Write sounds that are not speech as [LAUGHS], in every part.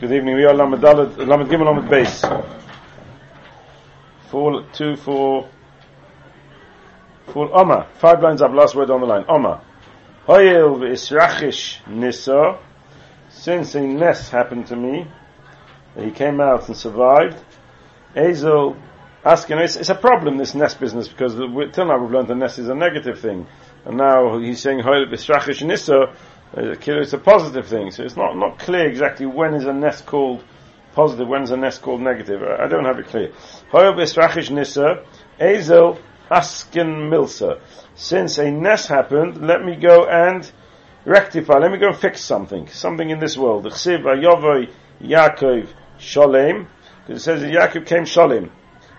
Good evening. We are Lamed Gimel Lamed Beis. Four, two, four, four. Oma. Five lines up. Last word on the line. Oma. Hoyel v'israchish nisa. Since a nest happened to me, he came out and survived. Ezel asking. It's, it's a problem this nest business because till now we've learned the nest is a negative thing, and now he's saying Hoyel v'israchish nisa it's a positive thing, so it's not, not clear exactly when is a nest called positive, when is a nest called negative. I don't have it clear. ezel milsa. Since a nest happened, let me go and rectify, let me go and fix something, something in this world. Yaakov because it says that Yaakov came Shalem.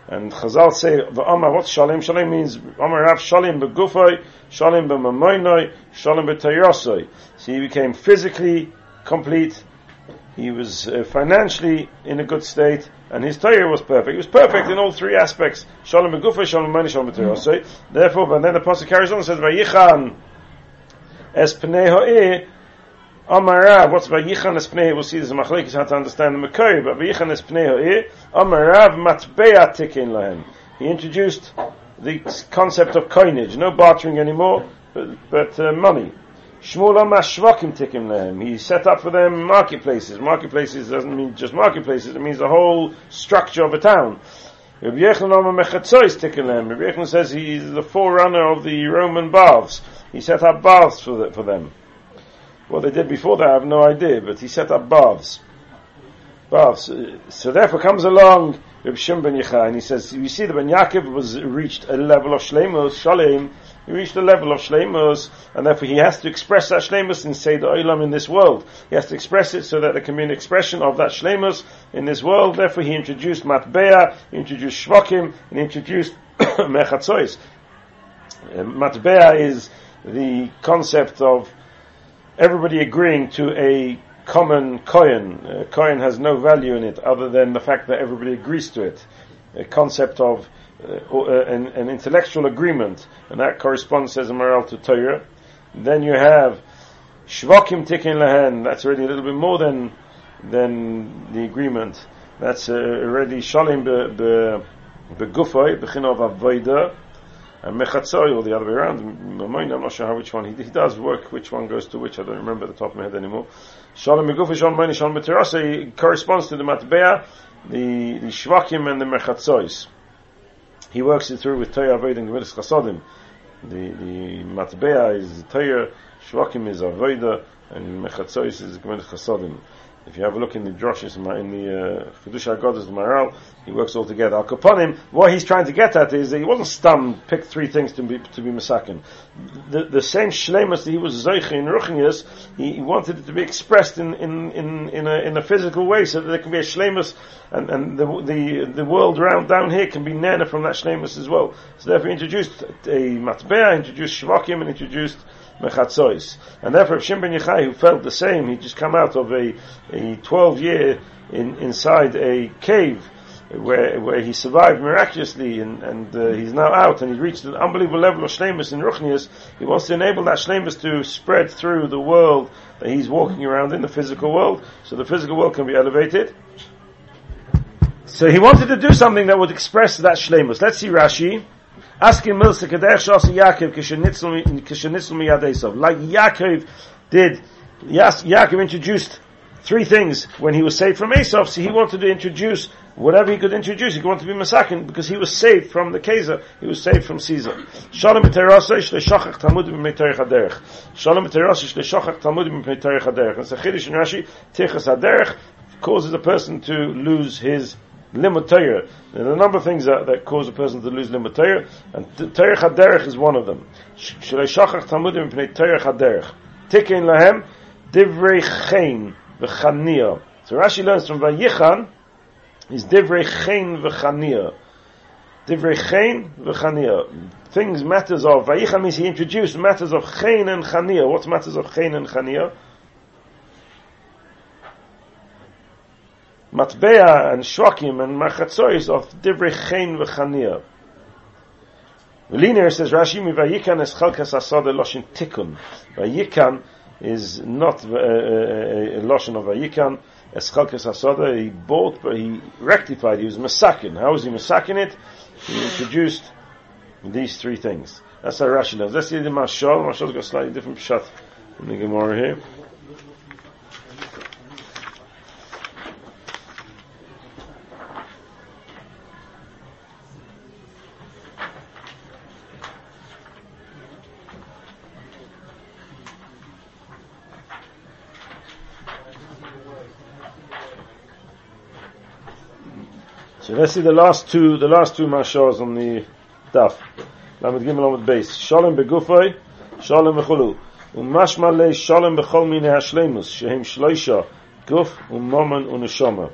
And Chazal say, V'amar, what's Shalem? Shalem means, Amar Rav Shalem b'gufay, Shalem b'mamoinoi, Shalem b'tayrosoi. So he became physically complete, he was uh, financially in a good state, and his Torah was perfect. He was perfect in all three aspects. Shalom b'gufay, Shalom b'mamoinoi, Shalom b'tayrosoi. Therefore, but then the Pasuk carries on and says, es pnei Amarav, what's Vayichan Espnei? We'll see this in Machlekes how to understand the Makari, but Vayichan Espnei here. Amarav Matbeya Tikin Lahem. He introduced the concept of coinage, no bartering anymore, but, but uh, money. Shmuel Amashvakim Tikim Lahem. He set up for them marketplaces. Marketplaces doesn't mean just marketplaces, it means the whole structure of a town. Rabbi Yochanan says he's the forerunner of the Roman baths. He set up baths for, the, for them. What they did before that, I have no idea, but he set up baths. Baths. So therefore comes along Reb Shimon ben Yochai, and he says, you see that when Yaakov was reached a level of Shleimus, Shalem, he reached a level of Shleimus, and therefore he has to express that Shleimus and say the Olam in this world. He has to express it so that there can be an expression of that Shleimus in this world. Therefore he introduced Matbeah, he introduced Shvokim, and he introduced [COUGHS] Mechatzois. Uh, is the concept of everybody agreeing to a common coin. A coin has no value in it other than the fact that everybody agrees to it. A concept of uh, uh, an, an, intellectual agreement, and that corresponds, says Maharal, to Torah. Then you have Shvakim Tikin Lahen, that's already a little bit more than than the agreement. That's uh, already Shalim Begufay, Bechin of Avodah, and Mechatzoy, or the other way around, I'm not sure how which one, he, he does work, which one goes to which, I don't remember the top of my head anymore. Shalom Megufa, Shalom Maini, Shalom Beterasa, corresponds to the Matbeah, the, the Shvakim and the Mechatzois. He works it through with Torah Avodah and Gemilas Chasodim. The, the Matbeah is Torah, Shvakim is Avodah, and Mechatzois is Gemilas Chasodim. If you have a look in the droshes in the uh, Kedusha Agodas, the Maharal, he works all together. Al Kaponim, what he's trying to get at is that he wasn't stunned, picked three things to be to be Masakin. The, the same shlemus that he was Zeiche in Ruchnius, he, he, wanted it to be expressed in, in, in, in, a, in a physical way so that there can be a shlemus and, and the, the, the world around down here can be nana from that shlemus as well. So therefore he introduced a Matbea, introduced shvakim, and introduced mechatzois. And therefore, Shimon ben Yochai, who felt the same, he just come out of a, a 12 year in, inside a cave, where, where he survived miraculously and, and uh, he's now out and he's reached an unbelievable level of shlemus in Ruchnius. He wants to enable that shlemus to spread through the world that he's walking around in, the physical world, so the physical world can be elevated. So he wanted to do something that would express that shlemus. Let's see Rashi. Asking Milsa Kadech Shas Yaakov Kishanitzl Miyadesov. Like Yaakov did, Yaakov introduced three things when he was saved from Esav, so he wanted to introduce whatever he could introduce. He wanted to be Masakin because he was saved from the Kaiser. He was saved from Caesar. Shalom. Shalom B'mei Terech HaDerech. And Rashi, Tichas HaDerech causes a person to lose his limud. There are a number of things that, that cause a person to lose limud and Torah Haderech is one of them. Shalei shachach tamudim pnei Torah Haderech. Tikin lahem divrei chen v'chania. So Rashi learns from Vayichan is divrei chen v'chania. Divrei chen v'chania. Things, matters of, Vayichan means he introduced matters of chen and chania. What's matters of chen and chania? Matbea and Shwakim and Machatzois of Divrei Chen v'Chania. Liner says Rashi mi vayikan es chalkas asad loshin tikkun. Vayikan is not uh, uh, uh, a loshin of vayikan. Eschalkes Hasoda, he bought, but he rectified, he was masakin. How was he masakin it? He introduced these three things. That's how Rashi. Let's see the Mashal. Mashal's got slightly different shot in the Gemara here. let's see the last two the last two mashals on the daf. Let me give them on the base shalom begufoy shalom khulu um mashmal shalom bechol mine hashlemus shehem shloisha guf um mamon un shomer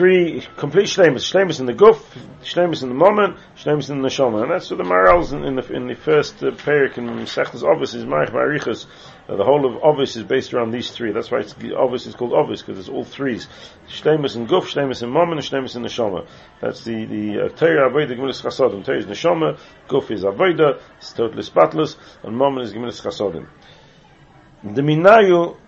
three complete shlemus. Shlemus in the guf, shlemus in the moment, shlemus in the neshama. And that's what the morals in, in, the in the first uh, parak in Sechtas Ovis is Marich Marichas. Uh, the whole of Ovis is based around these three. That's why it's, is called Ovis because it's all threes. Shlemus in guf, shlemus in moment, and shlemus in neshama. That's the the uh, Torah Avodah Gemilas Chasodim. Torah is neshama, guf is Avodah, it's totally spotless, and moment is Gemilas Chasodim. The Minayu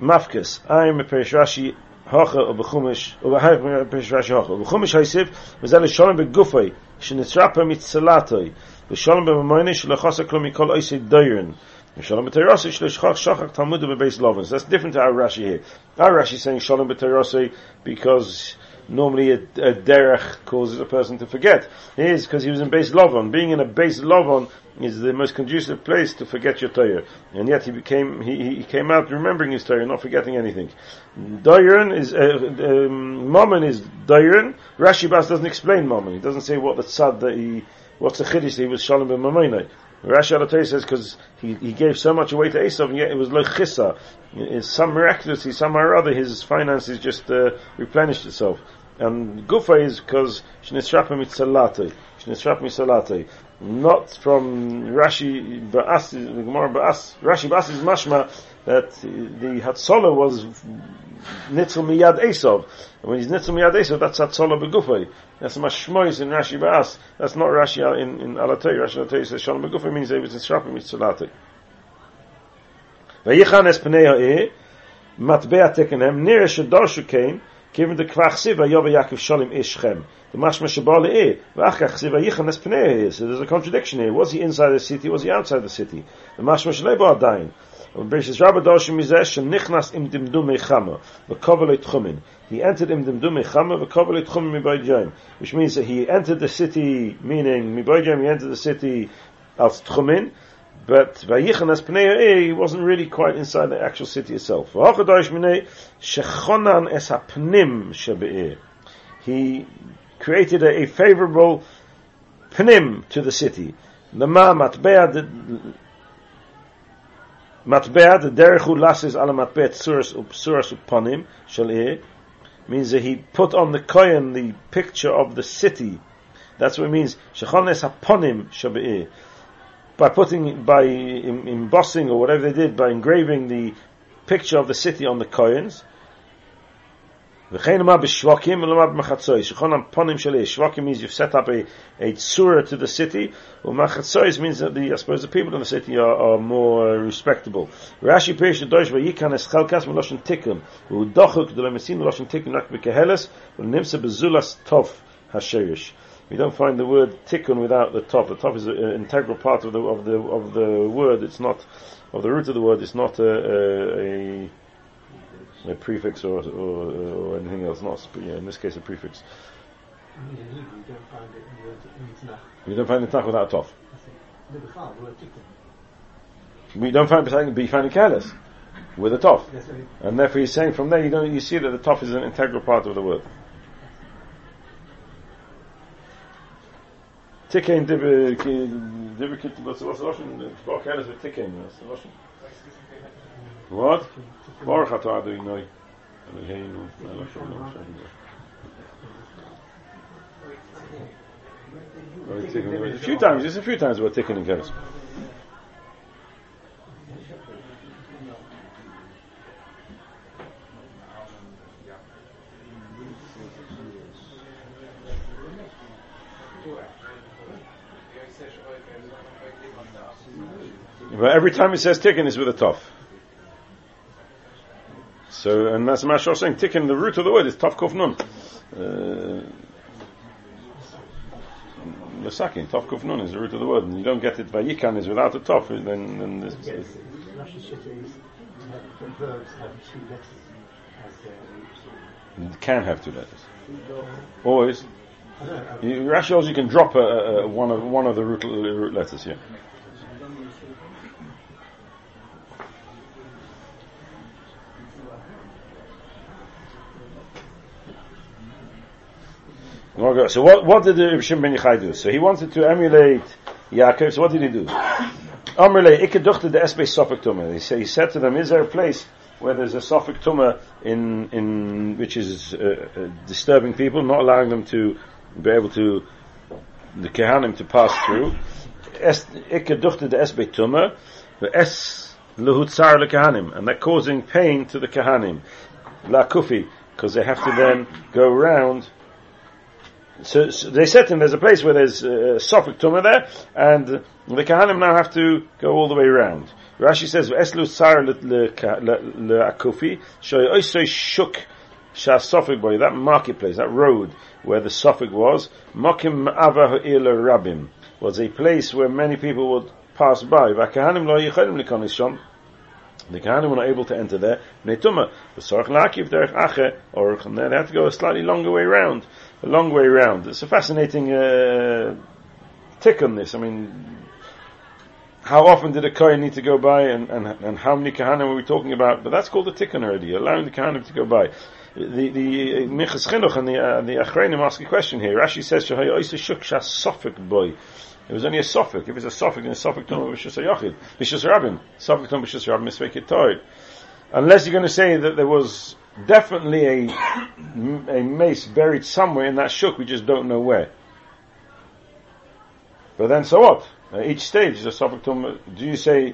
Mafkes. I am a Perish Rashi Hacha of Chumash, of a Hacha of Rashi Hacha. Of Chumash Haisiv, was that a Shalom begufay, shenitzrapa mitzalatoi, the b'mamayne shelachasa klom yikol oisei doyrin, the Shalom b'teirasei shelishchach talmudu b'beis lovin. So that's different to our Rashi here. Our Rashi is saying Shalom b'teirasei because normally a, a derech causes a person to forget. It is because he was in base lovon. Being in a base lovon is the most conducive place to forget your Torah. And yet he became, he, he came out remembering his Torah, not forgetting anything. Dayron is, uh, um, Mammon is Dayron. Rashi Bas doesn't explain Mammon. He doesn't say what the tzad that he, what's the chiddush that he was shalom b'mamonai. Rashi Alatei says because he, he gave so much away to Esav and yet it was lechissa. In some miraculously, somehow or other, his finances just uh, replenished itself. And Gufa is because Shnisrapa Mitzalatei. Shnisrapa Mitzalatei. Not from Rashi Ba'as, the Gemara Ba'as, Rashi Ba'as is mashma that the Hatzola was Nitzel Miyad Esav. And when he's Nitzel Miyad Esav, that's Hatzola Begufay. That's Mashmois in Rashi Ba'as. That's not Rashi in, in Alatei. Rashi Alatei says Shalom Begufay means David Shnisrapa Mitzalatei. Vayichan es Pnei Ha'eh, Matbea Tekenem, Nire Shedorshu came, given the kvach siva yova Yaakov Shalim ishchem. The mashma shabal e v'achkach siva yichanes pnei here. So there's a contradiction here. Was he inside the city? Was he outside the city? The mashma shalebo adayin. Bereshis Rabba Doshim Mizeh Shenichnas im Dimdum Mechama v'kovel Tchumin. He entered im Dimdum Mechama v'kovel Tchumin mibayjayim, which means that he entered the city, meaning mibayjayim, he entered the city of Tchumin, but Vayichanas Pnei he wasn't really quite inside the actual city itself. He created a, a favorable pnim to the city. Lama matbea the matbea the derechu lasis ala matbea tsuras upanim shal means that he put on the kohen the picture of the city. That's what it means. Shechonan es haponim shabe'eh by putting, by embossing or whatever they did, by engraving the picture of the city on the coins. Shvakim means you've set up a, a tsura to the city. Umachatzois means that the, I suppose the people in the city are, are more respectable. We don't find the word tikkun without the top. The top is an integral part of the of the of the word. It's not of the root of the word. It's not a, a, a prefix or, or, or anything else. Not yeah, in this case a prefix. You don't find the tach without top. We don't find it, but you find it careless with a top, and therefore he's saying from there you don't you see that the top is an integral part of the word. Kit was was Russian mit Tikken was Russian What? Baruch A few times, just a few times about Tikken and Keres. But every time he says tikkun is with a tough. So, and that's Mashal saying, tikkun, the root of the word is Tav Kuf Nun. Uh, the sakin, Tav Kuf Nun is the root of the word, and you don't get it by Yikan is without a Tav, then, then this, Yes, verbs have two letters as their it can have two letters. Always. Rashi also you can drop a, a, one of one of the root, root letters here. Okay, So what, what did the Reb Shimon ben Yochai do? So he wanted to emulate Yaakov, so what did he do? [COUGHS] Amrle, ikke duchte de esbe Sophic Tumah. He said, he said to them, is there a place where there's a Sophic Tumah in, in, which is uh, uh, disturbing people, not allowing them to be able to, the Kehanim to pass through? [COUGHS] Es, ikke duchte de esbe Tumah, the es lehut tsar le Kehanim, and that causing pain to the Kehanim. La kufi, because they have to then go around so, so they said to him, there's a place where there's uh, Sophic Tumah there, and the Kahanim now have to go all the way around. Rashi says, "Eslu sar le'akufi shoy oisoi shuk shas Sophic boy." That marketplace, that road where the Sophic was, mokim ava ha'ila rabim, was a place where many people would pass by. V'kahanim lo. The Kahanim were not able to enter there. Netuma, the Sorach Lakiv derech ache, or they had to go a slightly longer way round a long way round. It's a fascinating uh, tick on this. I mean, how often did a Kohen need to go by, and, and, and how many Kahanim were we talking about? But that's called a tikkun already, allowing the Kahanim to go by. The the uh, Chinuch and the uh, the Achreinim ask a question here. Rashi says Shahay Oisa Shuk Shas Sofik boy. It was only a Sofik. If it's a Sofik, then a Sofik Tum B'Shus Yachid. B'Shus Rabin. Sofik Tum B'Shus Rabin Misvekit Toid. Unless you're going to say that there was definitely a, a mace buried somewhere in that shuk, we just don't know where. But then so what? Uh, each stage is a Sofik Tum. Do you say,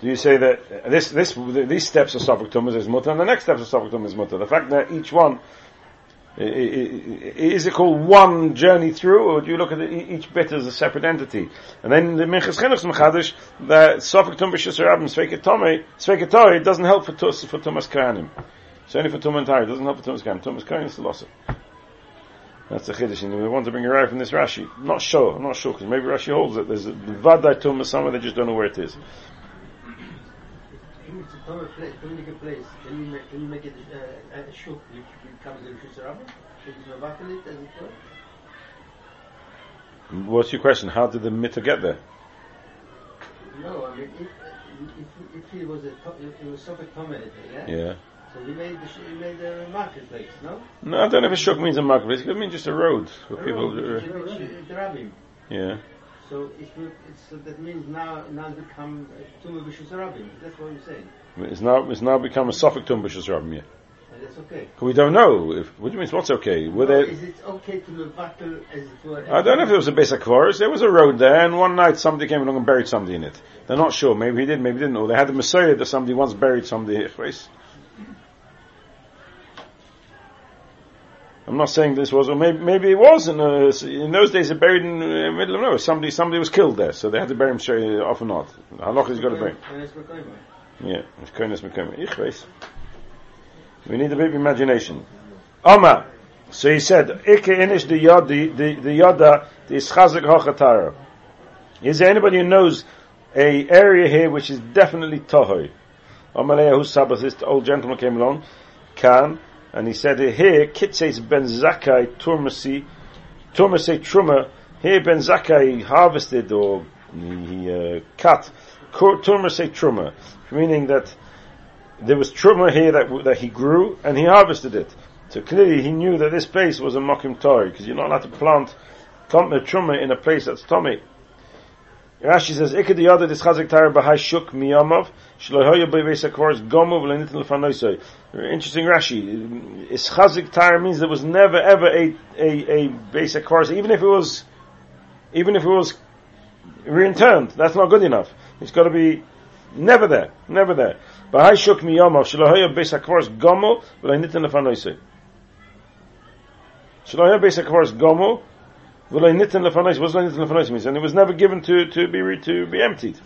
do you say that this, this, these steps are Sofik Tum is mutter and the next steps are Sofik Tum is mutter? The fact that each one, is it called one journey through, or do you look at each bit as a separate entity? And then the Minchas Chinuch Mechadish, that Sofik Tum B'Shus Rabim Sveikatoi, doesn't help for, for Tumas Kahanim. It's only for Tum and It doesn't help for Tumas Kahanim. Tumas Kahanim is the loss. That's the Chiddush, and we want to bring it right from this Rashi. I'm not sure, I'm not sure, because maybe Rashi holds it. There's a Vadai Tum somewhere, they just don't know where it is. It's a Torah place, Dominica place, can you make, can you make it uh, a shuk which becomes a Rishus Rabbin? Should you mavakel it as it were? What's your question? How did the mitzvah get there? No, I mean, if, if, if he was a, if he was Sophic Tomer, yeah? Yeah. So he made the, sh- he made the marketplace, no? No, I don't know if a shuk means a marketplace. It could mean just a road where A people. road, uh, which- which- the Rabbim. yeah. So it it's, so that means now, now it's become Tumah B'Shus Rabbim. That's what I'm saying. It's now it's now become a Sofik Tum B'Shus Rabbim. Yeah. That's okay. We don't know. If, what do you mean? What's okay? Were there? is it okay to mavakel as it were? I don't know if there was a beis hakvaros. There was a road there, and one night somebody came along and buried somebody in it. They're not sure. Maybe he did. Maybe he didn't. Or they had a Messiah that somebody once buried somebody here. I'm not saying this was, or maybe, maybe it was. In, uh, in those days, they buried in the middle of nowhere. Somebody, somebody was killed there, so they had to bury him straight off or not. Halach is got to bury. Mekoyma. Yeah. We need a bit of imagination. Oma. So he said, Ike inish the yod, the, the, yoda, the ischazik hochatara. Is there anybody who knows a area here which is definitely tohoy? Omalei whose Saba this old gentleman came along, can, and he said here, kitzeis ben zakai turmasi, turmasi truma, here ben zakai harvested or he, he uh, cut, turmasi truma, meaning that there was truma here that that he grew and he harvested it. So clearly he knew that this place was a mokim Torah because you're not allowed to plant tom- truma in a place that's tommy. Rashi says, "Ikad the other this chazik tara b'hai shuk miyamav shlohoya b'veis hakvaros gomu v'lenitin l'fanoisoi." Interesting Rashi. Is chazik tara means there was never ever a a a hakvaros, even if it was even if it was reinterned. That's not good enough. It's got to be never there, never there. B'hai shuk miyamav shlohoya beis hakvaros gomu v'lenitin l'fanoisoi. Shlohoya beis hakvaros gomu V'lo nitten lefanos, what does lo nitten lefanos mean? And it was never given to, to be, to be emptied.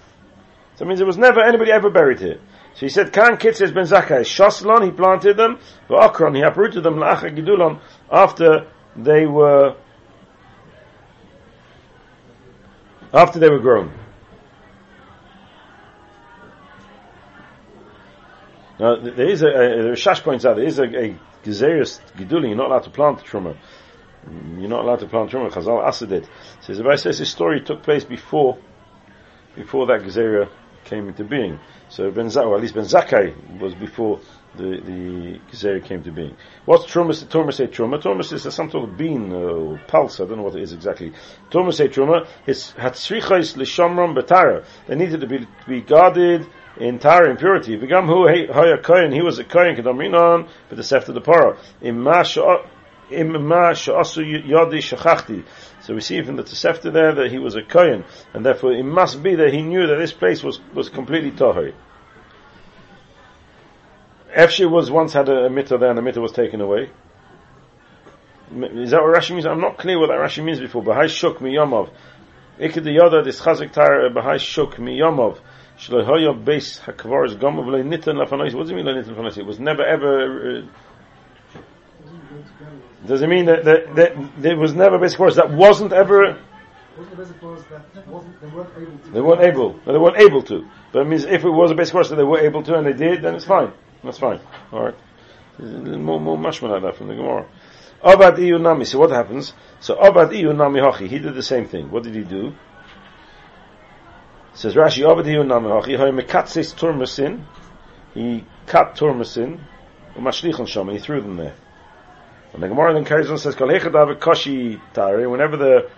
So it means it was never, anybody ever buried here. So he said, Kan Kitzes ben Zakai, Shoslon, he planted them, Akron, he uprooted them, La'acha Gidulon, after they were, after they were grown. Now, there is a, a the Shash points out, there is a, a Gezerus Gidulin, you're not allowed to plant Truma. You're not allowed to plant Truma, Chazal Asa did. Says, the says this story took place before, before that Gezerah came into being. So Ben Zakai, at least Ben Zakai was before the, the came to being. What's Trumas? Trumas say Truma. Trumas is some sort of bean or pulse. I don't know what it is exactly. Trumas say Truma. His Hatzrichais Lishamram Betara. They needed to be, to be guarded in Tara impurity. Begam hu haya kohen, he was a kohen kedaminon, but the seft of the shachachti. So we see from the Tosefta there that he was a kohen, and therefore it must be that he knew that this place was, was completely tahir. Efshi was once had a, a mitzvah there and the mitzvah was taken away. Is that what Rashi means? I'm not clear what that Rashi means before. Bahai shuk miyomov. Ikid yoda this chazik tar bahai shuk miyomov. Shlohoyo base hakvaris lafanois. What does it mean le lafanois? It was never ever. Uh, does it mean that, that, that there was never a beis hakvaros that wasn't ever? They weren't able. No, they weren't able to. But it means if it was a beis hakvaros that they were able to and they did, then it's fine. That's fine. All right. More more mashma like that from the Gemara. Abad iyu nami. So what happens? So Abad iyu nami hachi. He did the same thing. What did he do? Says Rashi, hachi. Hay mekatsis turmasin. He cut turmasin. Umashlichon. And he threw them there. And the Gemara then carries on says, tari. Whenever the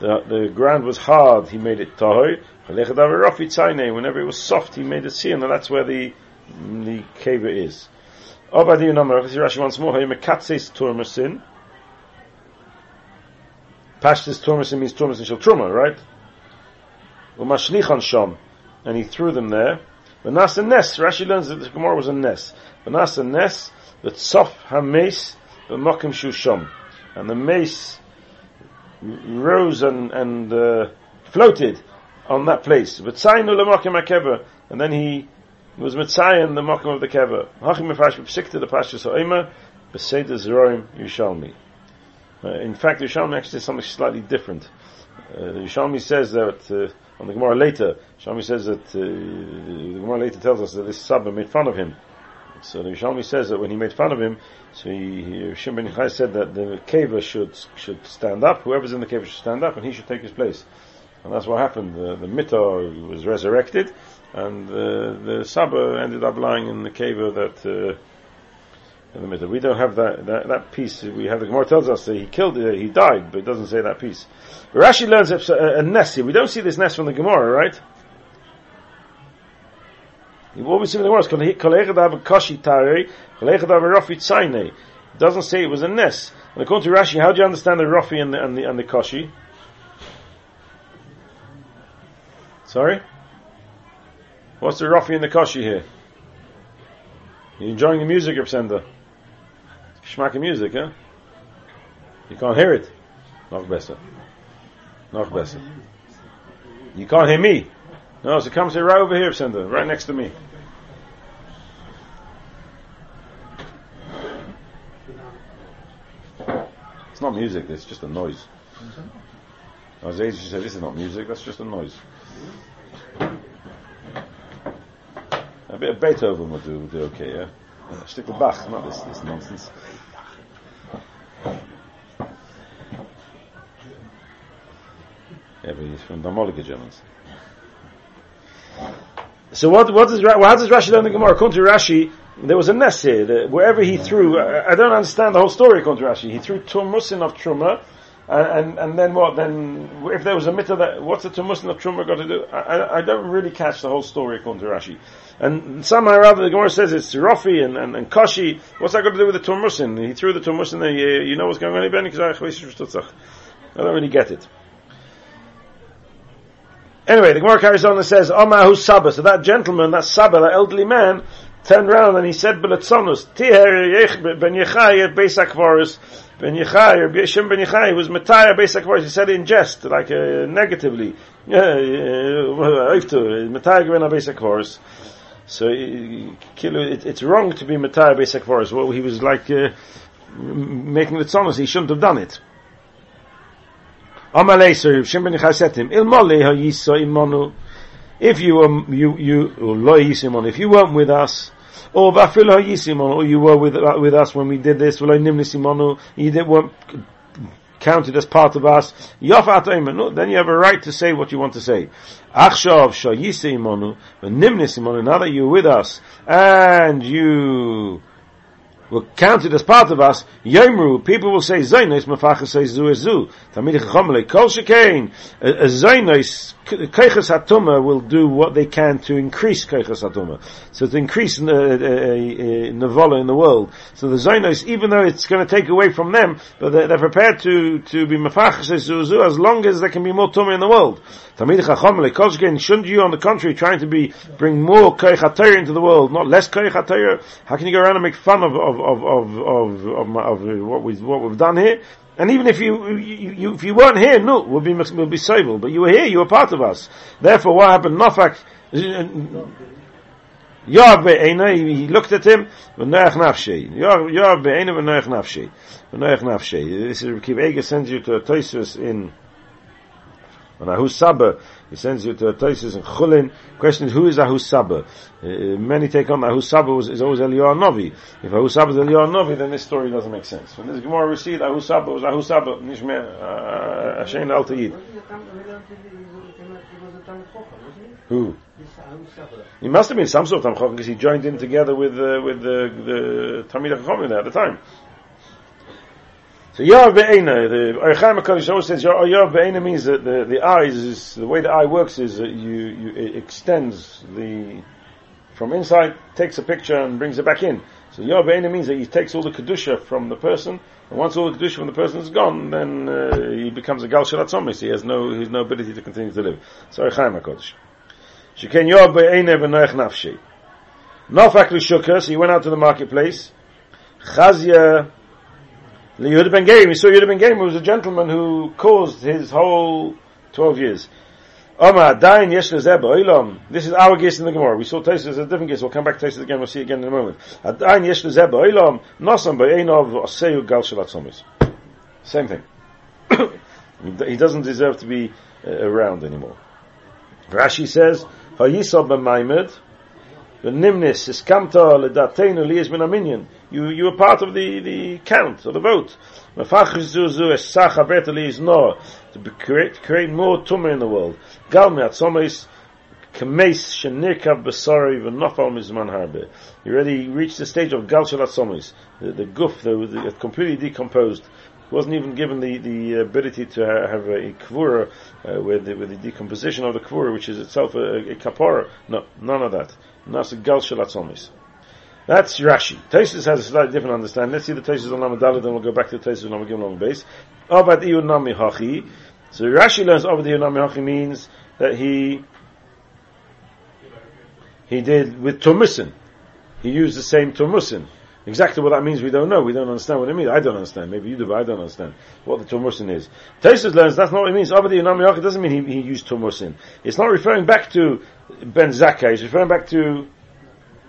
the, the ground was hard, he made it tahoy. Whenever it was soft, he made it sin, and that's where the the keva is. Number, Rashi once more, Mekatses turmasin. Pashtis turmasin means turmasin shel truma, right? Sham, and he threw them there. Vanas a nes, Rashi learns that the Gemara was a nes. Vanas a nes, the tzof ha-mace, the mokim shusham. And the mace rose and, and uh, floated on that place. And then he was Mitzayin, the Mokim of the Keva. Hachim Mefash B'Psikta, the Pashas Ha'ima, B'Seder Zeroim Yushalmi. Uh, in fact, Yushalmi actually says something slightly different. Uh, Yushalmi says that, uh, on the Gemara later, Yushalmi says that, uh, the Gemara later tells us that this Saba made fun of him. So the Yishalmi says that when he made fun of him, so he, ben Yochai said that the keva should should stand up. Whoever's in the keva should stand up, and he should take his place. And that's what happened. The, the mitzvah was resurrected, and the, the Saba ended up lying in the keva that. Uh, in the middle. We don't have that, that, that piece. We have the Gemara tells us that he killed, uh, he died, but it doesn't say that piece. Rashi learns a, a, nest We don't see this nest from the Gemara, right? What we see in the words, Kalechad Kashi doesn't say it was a nest. And according to Rashi, how do you understand the Rafi and the, and the, and the Kashi? Sorry? What's the Rafi and the Kashi here? You enjoying the music, Sender? Schmack music, huh? You can't hear it. Noch besser. Noch besser. You can't hear me. No, so come sit right over here, Sender, right next to me. It's not music, it's just a noise. As Asia said, this is not music, that's just a noise. A bit of Beethoven would do, would do okay, yeah? Stick with Bach, not this, this nonsense. But he's from Damolika Germans. So what, what does, how does Rashi learn the Gemara? According to Rashi, there was a nest here. The, wherever he threw, I, I, don't understand the whole story according to Rashi. He threw Turmusin of Truma, and, and, and, then what? Then if there was a mitzvah that what's the Turmusin of Truma got to do? I, I, don't really catch the whole story according to Rashi. And somehow or other the Gemara says it's Rafi and, and, and Kashi. What's that got to do with the Turmusin? He threw the Turmusin there. You, you know what's going on? I don't really get it. Anyway, the Gemara carries on and says, Omahu Saba. So that gentleman, that Saba, that elderly man, turned around and he said, Beletzonus, Tiher ben Yechai Beis Akvaris, ben Yechai, or Shem ben Yechai, was Mataya Beis Akvaris. He said in jest, like uh, negatively. [LAUGHS] Mataya ben Beis Akvaris. So it, it's wrong to be Matai Besek Forest. Well, he was like uh, making the tzonos. He shouldn't have done it. Amalei, so Shem ben Yochai said to him, Ilmole ha imonu, if you were, you, you, uh, lo yisimon, if you weren't with us, or or you were with, uh, with us when we did this, you didn't, weren't counted as part of us, then you have a right to say what you want to say. Now that you're with us, and you were counted as part of us, Yomru, people will say Zainos, Mafacha says Zu Zu. Tamid Chachomele, Kol Shekain, Zainos, Keichas Hatuma will do what they can to increase Keichas Hatuma. So to increase uh, uh, uh, Navola in the world. So the Zainos, even though it's going to take away from them, but they're, they're prepared to, to be Mafacha says Zu Zu as long as there can be more Tumah in the world. Tamid Chachomele, Kol Shekain, shouldn't you on the contrary trying to be, bring more Keich into the world, not less Keich How can you go around and make fun of, of of of of of, of, of what we what we've done here. And even if you, you, you if you weren't here, no, we'll be we'll be civil. But you were here, you were part of us. Therefore, what happened? Nafak. Yoav be'ena, he looked at him, v'noach nafshei. Yoav be'ena v'noach nafshei. V'noach nafshei. This is, Akiva Eiger sends you to a Toisus in, on Ahus Sabah, he sends you to a Toisus in Chulin. Question is, who is Ahus Sabah? Uh, many take on Ahus Sabah is always Eliyahu Novi. If Ahus Sabah is Eliyahu Novi, then this story doesn't make sense. When this Gemara received Ahus Sabah was Ahus Sabah, Nishme, uh, Hashem Al Ta'id. Who? He must have been some sort of Tamchok because he joined in together with uh, with the the Chacham at the time. So Yav Be'ena, the Archaim HaKadosh always says Yav Be'ena means that the, the eyes is, the way the eye works is that you, you, it extends the, from inside, takes a picture and brings it back in. So Yav Be'ena means that he takes all the Kedusha from the person, and once all the Kedusha from the person is gone, then uh, he becomes a Gal Shalat He has no, he has no ability to continue to live. So Archaim HaKadosh. Sheken Yav Be'ena V'noech Nafshi. Nofak L'shukas, he went out to the marketplace. Chazia Yehuda ben Gerim, we saw Yehuda ben Gerim was a gentleman who caused his whole 12 years. Omar. This is our guess in the Gemara. We saw Tosis as a different guess. We'll come back to Tosis again. We'll see again in a moment. Shalat Same thing. [COUGHS] he doesn't deserve to be uh, around anymore. Rashi says, the nimnis is kamta ledatenu liyes min aminyan. You you were part of the the count or the vote. Mafachzuzu es sacha betali is no to create create more tumor in the world. Gal me atzomis kemes shenikav besari v'nofal mizman harbe. You already reached the stage of gal shel. The, the guf, the, the completely decomposed. Wasn't even given the, the ability to have a, a kvura uh, with, the, with the decomposition of the kvura, which is itself a, a kapara. No, none of that. A gal shalatzomis. That's Rashi. Taisus has a slightly different understanding. Let's see the Taisus on Lamadala, then we'll go back to the Taisus on Lamagim Lam base. Abad Iyu Nami Hachi. So Rashi learns Abad Iyu Nami Hachi means that he he did with Turmusin. He used the same Turmusin. Exactly what that means we don't know. We don't understand what it means. I don't understand. Maybe you do, but I don't understand what the Turmusin is. Taisus learns that's not what it means. Abad Iyu Nami Hachi doesn't mean he, he used Turmusin. It's not referring back to Ben Zakkai. He's referring back to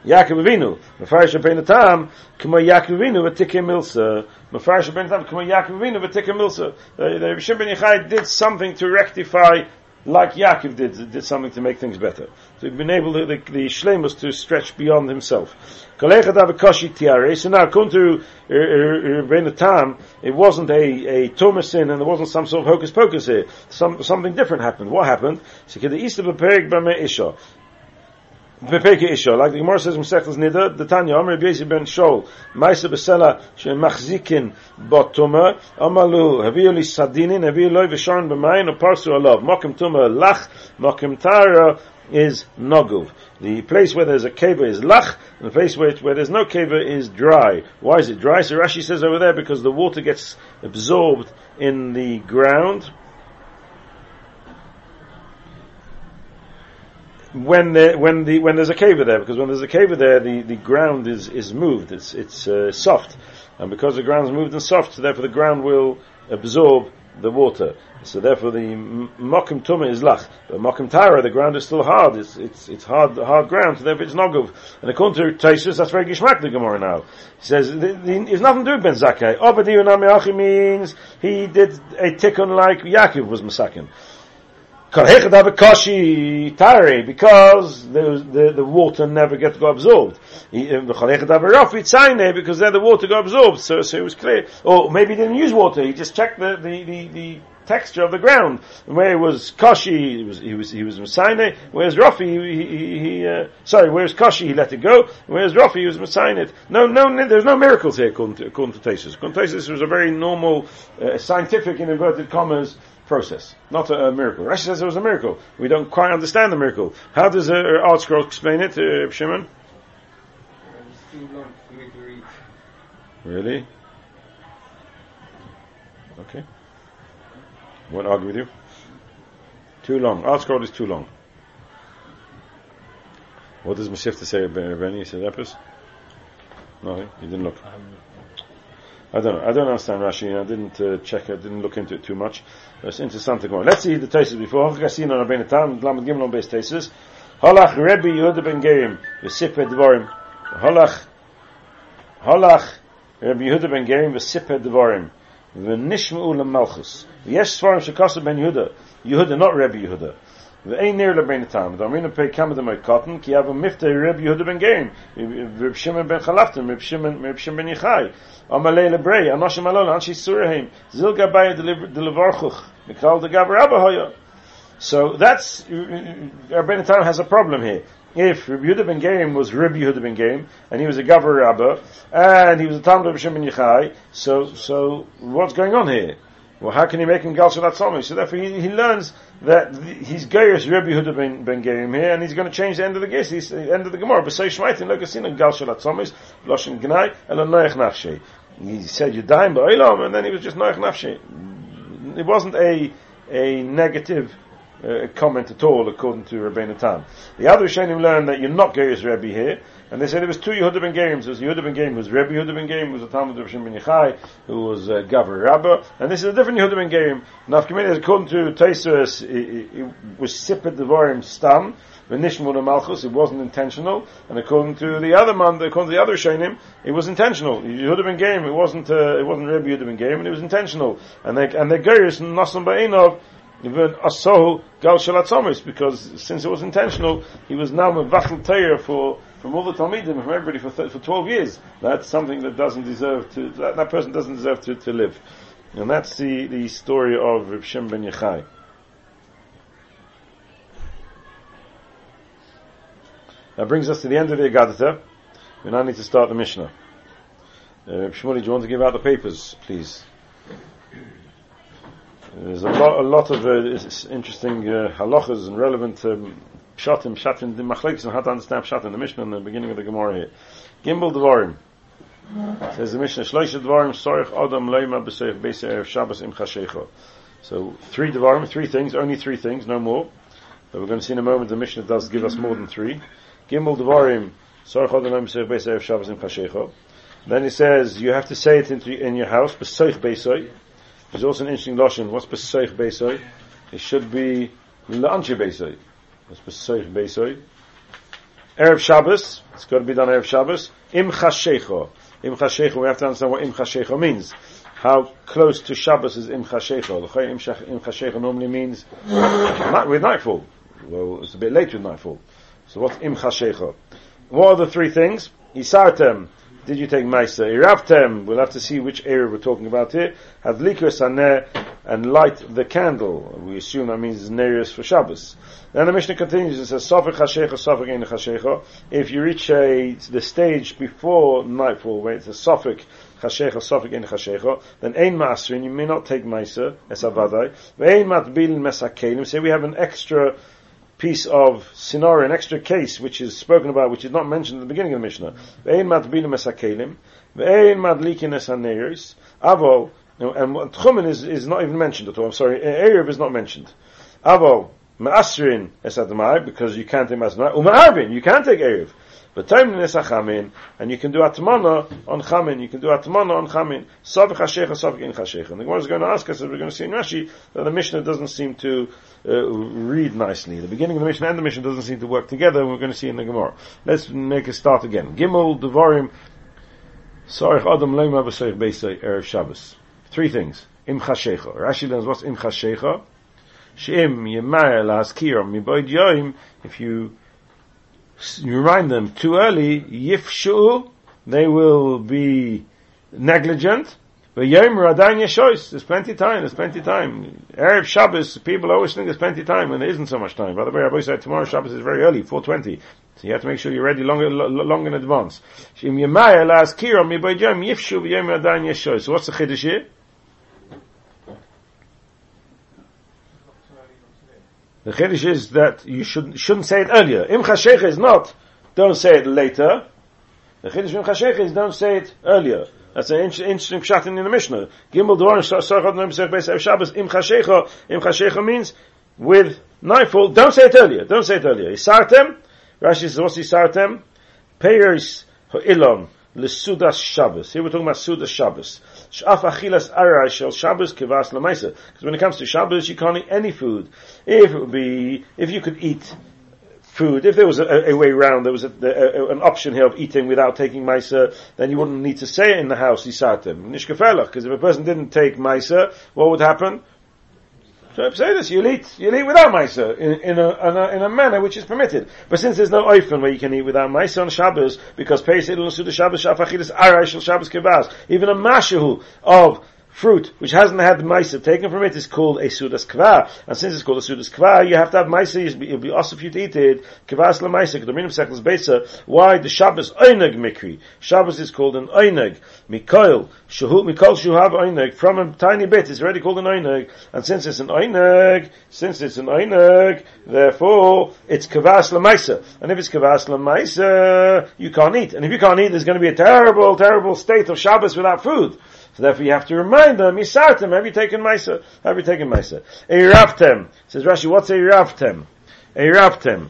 Yaakov Avinu. Mefarish Ben Tam, Kama Yaakov Avinu, Vatikim Milsa. Mefarish Ben Tam, Kama Yaakov Avinu, Vatikim Milsa. Uh, the Rishon Ben Yochai did something to rectify like Yaakov did, did something to make things better. So he'd been able to, the, the Shlemus to stretch beyond himself. So now, according to Rebbeinu Tam, it wasn't a, a Turmusin and there wasn't some sort of hocus pocus here. Some, something different happened. What happened? Bame Isha. Like the Gemara says in Nida, the Tanya, Amr Bezi ben Shol, Maisa Besela, She Machzikin Botuma, Amalu, Haviyu Li Sadinin, Haviyu Loi Visharon B'mayin, Parsu Alav, Mokim Tuma Lach, Mokim Tara is Noguv. The place where there's a keva is lach, and the place where, where there's no keva is dry. Why is it dry? So Rashi says over there because the water gets absorbed in the ground, when the, when the when there's a cave there, because when there's a cave there, the, the ground is, is moved. It's it's uh, soft, and because the ground's moved and soft, so therefore the ground will absorb the water. So therefore the mokim tuma is lach. But mokim tara, the ground is still hard. It's, it's, it's hard, hard ground, so therefore it's nogov. And according to Taisus, that's very gishmak the Gemara now. He says, it's nothing to do with Ben Zakkai. Abad Iyu Nami means he did a tikkun like Yaakov was masakin. Because the, the, the water never gets go absorbed. Uh, because then the water got absorbed, so, so it was clear. Or maybe he didn't use water, he just checked the, the, the, the texture of the ground. Where it was Kashi, he was, he was, he was whereas Rafi, he, he, he uh, sorry, whereas Kashi, he let it go, whereas Rafi, he was Messiah. No, no, there's no miracles here according to, according to Tesis. According to Tesis, was a very normal, uh, scientific, in inverted commas, process, not a, a, miracle. Rashi says it was a miracle. We don't quite understand the miracle. How does uh, ArtScroll explain it, uh, Shimon? Really? Okay. Won't argue with you. Too long. ArtScroll is too long. What does Mashifta say about Benny? He said Epis? Nothing. He didn't look. I don't know. I don't understand Rashi. I didn't uh, check. I didn't look into it too much. It's interesting to go. Let's see the tesis before. Chasin on Rabbeinu Tam. Lamed Gimel on base tesis. Halach Rebbe Yehuda ben Gerim. V'sipeh Dvorim. Halach. Halach Rebbe Yehuda ben Gerim. V'sipeh Dvorim. V'nishma'u l'malchus. Yesh Svarim shekasa ben Yehuda. Yehuda, not Rebbe Yehuda. ואין נר לבין הטעם, דאמרינו פי כמה דמי קוטן, כי אבו מבטא רב יהודה בן גאים, רב שמעון בן חלפתם, רב שמעון בן יחי, אמלי לברי, אנשי מלון, אנשי סוריהם, זיל גבאי דלברכוך, מקרל דגב רבא היה. So that's, Rabbeinu Tam has a problem here. If Rabbi Yehuda ben Gerim was Rabbi Yehuda ben Gerim, and he was a Gavar Rabba, and he was a Talmud of Shem ben Yechai, so, so, what's going on here? Well, how can he make him Gal Shalat So therefore he, he learns that he's Gaius Rebbe Huda ben, ben Gerim here, and he's going to change the end of the Gis, the end of the Gemara. Say Shmaitin Lokasin Gal Shalat Somis, Loshin Gnai, and Noach Nafshe. He said you're dying Yudayim Ba'ilam, and then he was just Noach Nafshe. It wasn't a, a negative uh, comment at all, according to Rabbeinu Tam. The other Rishonim learned that you're not Gaius Rebbe here, and they said it was two Yehuda ben Gerim. So Yehuda ben Gerim was Rebbe Yehuda ben Gerim, who was a Talmud of Shimon ben Yechai, who was uh, Gavar Rabba, and this is a different Yehuda ben Gerim. Nafkamini, according to Taisus, it, it was Sipet Devarim Stam, V'nishmul Malchus, it wasn't intentional, and according to the other man, according to the other Shainim, it was intentional. Yehuda ben Gerim, it wasn't, uh, it wasn't Rebbe Yehuda ben Gerim, and it was intentional. And they, and the Geris, Nasam Ba'inov, even Asohu Gal Shalatzomis, because since it was intentional, he was now a Vatal Tayer for from all the Talmidim, from everybody for, th- for 12 years. That's something that doesn't deserve to, that, that person doesn't deserve to, to live. And that's the, the story of Reb Shem ben Yechai. That brings us to the end of the Agadata. We now need to start the Mishnah. Uh, Shmuley, do you want to give out the papers, please? There's a lot, a lot of uh, interesting uh, halachas and relevant um, Pshatim, Pshatim, the Machlekes on how to understand Pshatim, the Mishnah in the beginning of the Gemara here. Gimel Dvarim. Says the Mishnah, Shloisha Dvarim, Sorich Adam Leima B'Seich B'Seich Shabbos Im Chashecha. So, three Dvarim, three things, only three things, no more. But we're going to see in a moment the Mishnah does give us more than three. Gimel Dvarim, Sorich Adam Leima B'Seich B'Seich Shabbos Im Chashecha. Then he says, you have to say it into, in your house, B'Seich B'Seich. There's also an interesting Lashon, what's B'Seich B'Seich? It should be L'Anche B'Seich. Erev Shabbos, it's got to be done Erev Shabbos. Im Chashecho. Im Chashecho, we have to understand what Im Chashecho means. How close to Shabbos is Im Chashecho? Im Chashecho normally means with nightfall. Well, it's a bit late with nightfall. So what's Im Chashecho? What are the three things? Isartem, did you take Maisa? Iravtem, we'll have to see which area we're talking about here. Hadlikus Aneh, and light the candle. We assume that means Neiros for Shabbos. Then the Mishnah continues, and says, Sofik Hashecha, Sofik Ein Hashecha. If you reach a, the stage before nightfall, where it's a Sofik Hashecha, Sofik Ein Hashecha, then Ein Masrin, you may not take Maisa, Es Avadai. Ein Matbil Mesakelim, say we have an extra piece of scenario, an extra case which is spoken about, which is not mentioned at the beginning of the Mishnah. Ve'ein and Tchumen is, is not even mentioned at all. I'm sorry, Erev is not mentioned. Avo, Ma'asrin esadmai, because you can't take Ma'asrin, Uma'arvin, you can't take Erev. But Taimnis Achamin, and you can do Atmana on Chamin, you can do Atmana on Chamin. Savik Hashecha, Savik in Hashecha. And the Gemara is going to ask us, as we're going to see in Rashi, that the Mishnah doesn't seem to uh, read nicely. The beginning of the Mishnah and the Mishnah doesn't seem to work together, we're going to see in the Gemara. Let's make a start again. Gimel Devarim, Sarich Adam Lema B'Seich Beisei Erev Shabbos. Three things. Im Chashecha. Rashi learns what's Im Chashecha. Sheim Yemaya Lahaskir Miboid Yoim, if you you remind them too early, yifshu, they will be negligent. There's plenty of time, there's plenty of time. Erev Shabbos, people always think there's plenty of time when there isn't so much time. By the way, Rabbi said tomorrow Shabbos is very early, 4.20. So you have to make sure you're ready long, long in advance. So what's the Chiddush here? The Chiddush is that you should, shouldn't say it earlier. Im Chashecha is not, don't say it later. The Chiddush Im Chashecha is don't say it earlier. That's an interesting pshat in the Mishnah. Gimel Dvorim Sarchot Noim Beis Shabbos Im Chashecha. Im Chashecha means with nightfall. Don't say it earlier. Don't say it earlier. Isartem. Rashi says, what's Isartem? Peiris Ha'ilon. Lesudas Shabbos. Here we're talking about Sudas Shabbos. Sh'af achilas arai shel Shabbos kivas lemaisa. Because when it comes to Shabbos, you can't eat any food. If it would be, if you could eat food, if there was a, a way around, there was a, a, an option here of eating without taking maisa, then you wouldn't need to say it in the house, Yisatim. Nishkafelach, because if a person didn't take maisa, what would happen? So say this, you'll eat, you'll eat without Maisa, in, in, a, in, a, in a manner which is permitted. But since there's no oifen where you can eat without Maisa on Shabbos, because Pesach Shabbos Shafachidus Arai Shabbos Kibas, even a mashahu of fruit which hasn't had maisa taken from it is called a sudas kva. And since it's called a sudas kva, you have to have maisa. It'll be also if you eat it. Kvas la maisa. Of seklas beisa. Why the Shabbos oineg mikri? Shabbos is called an oineg. Mikoil shuhu mikol shuhav oineg. From a tiny bit, it's already called an oineg. And since it's an oineg, since it's an oineg, therefore it's kvas la. And if it's kvas la you can't eat. And if you can't eat, there's going to be a terrible, terrible state of Shabbos without food. So therefore you have to remind them, Yisartem, have you taken Maisa? Have you taken Maisa? Eiraftem. Says Rashi, what's Eiraftem? Eiraftem.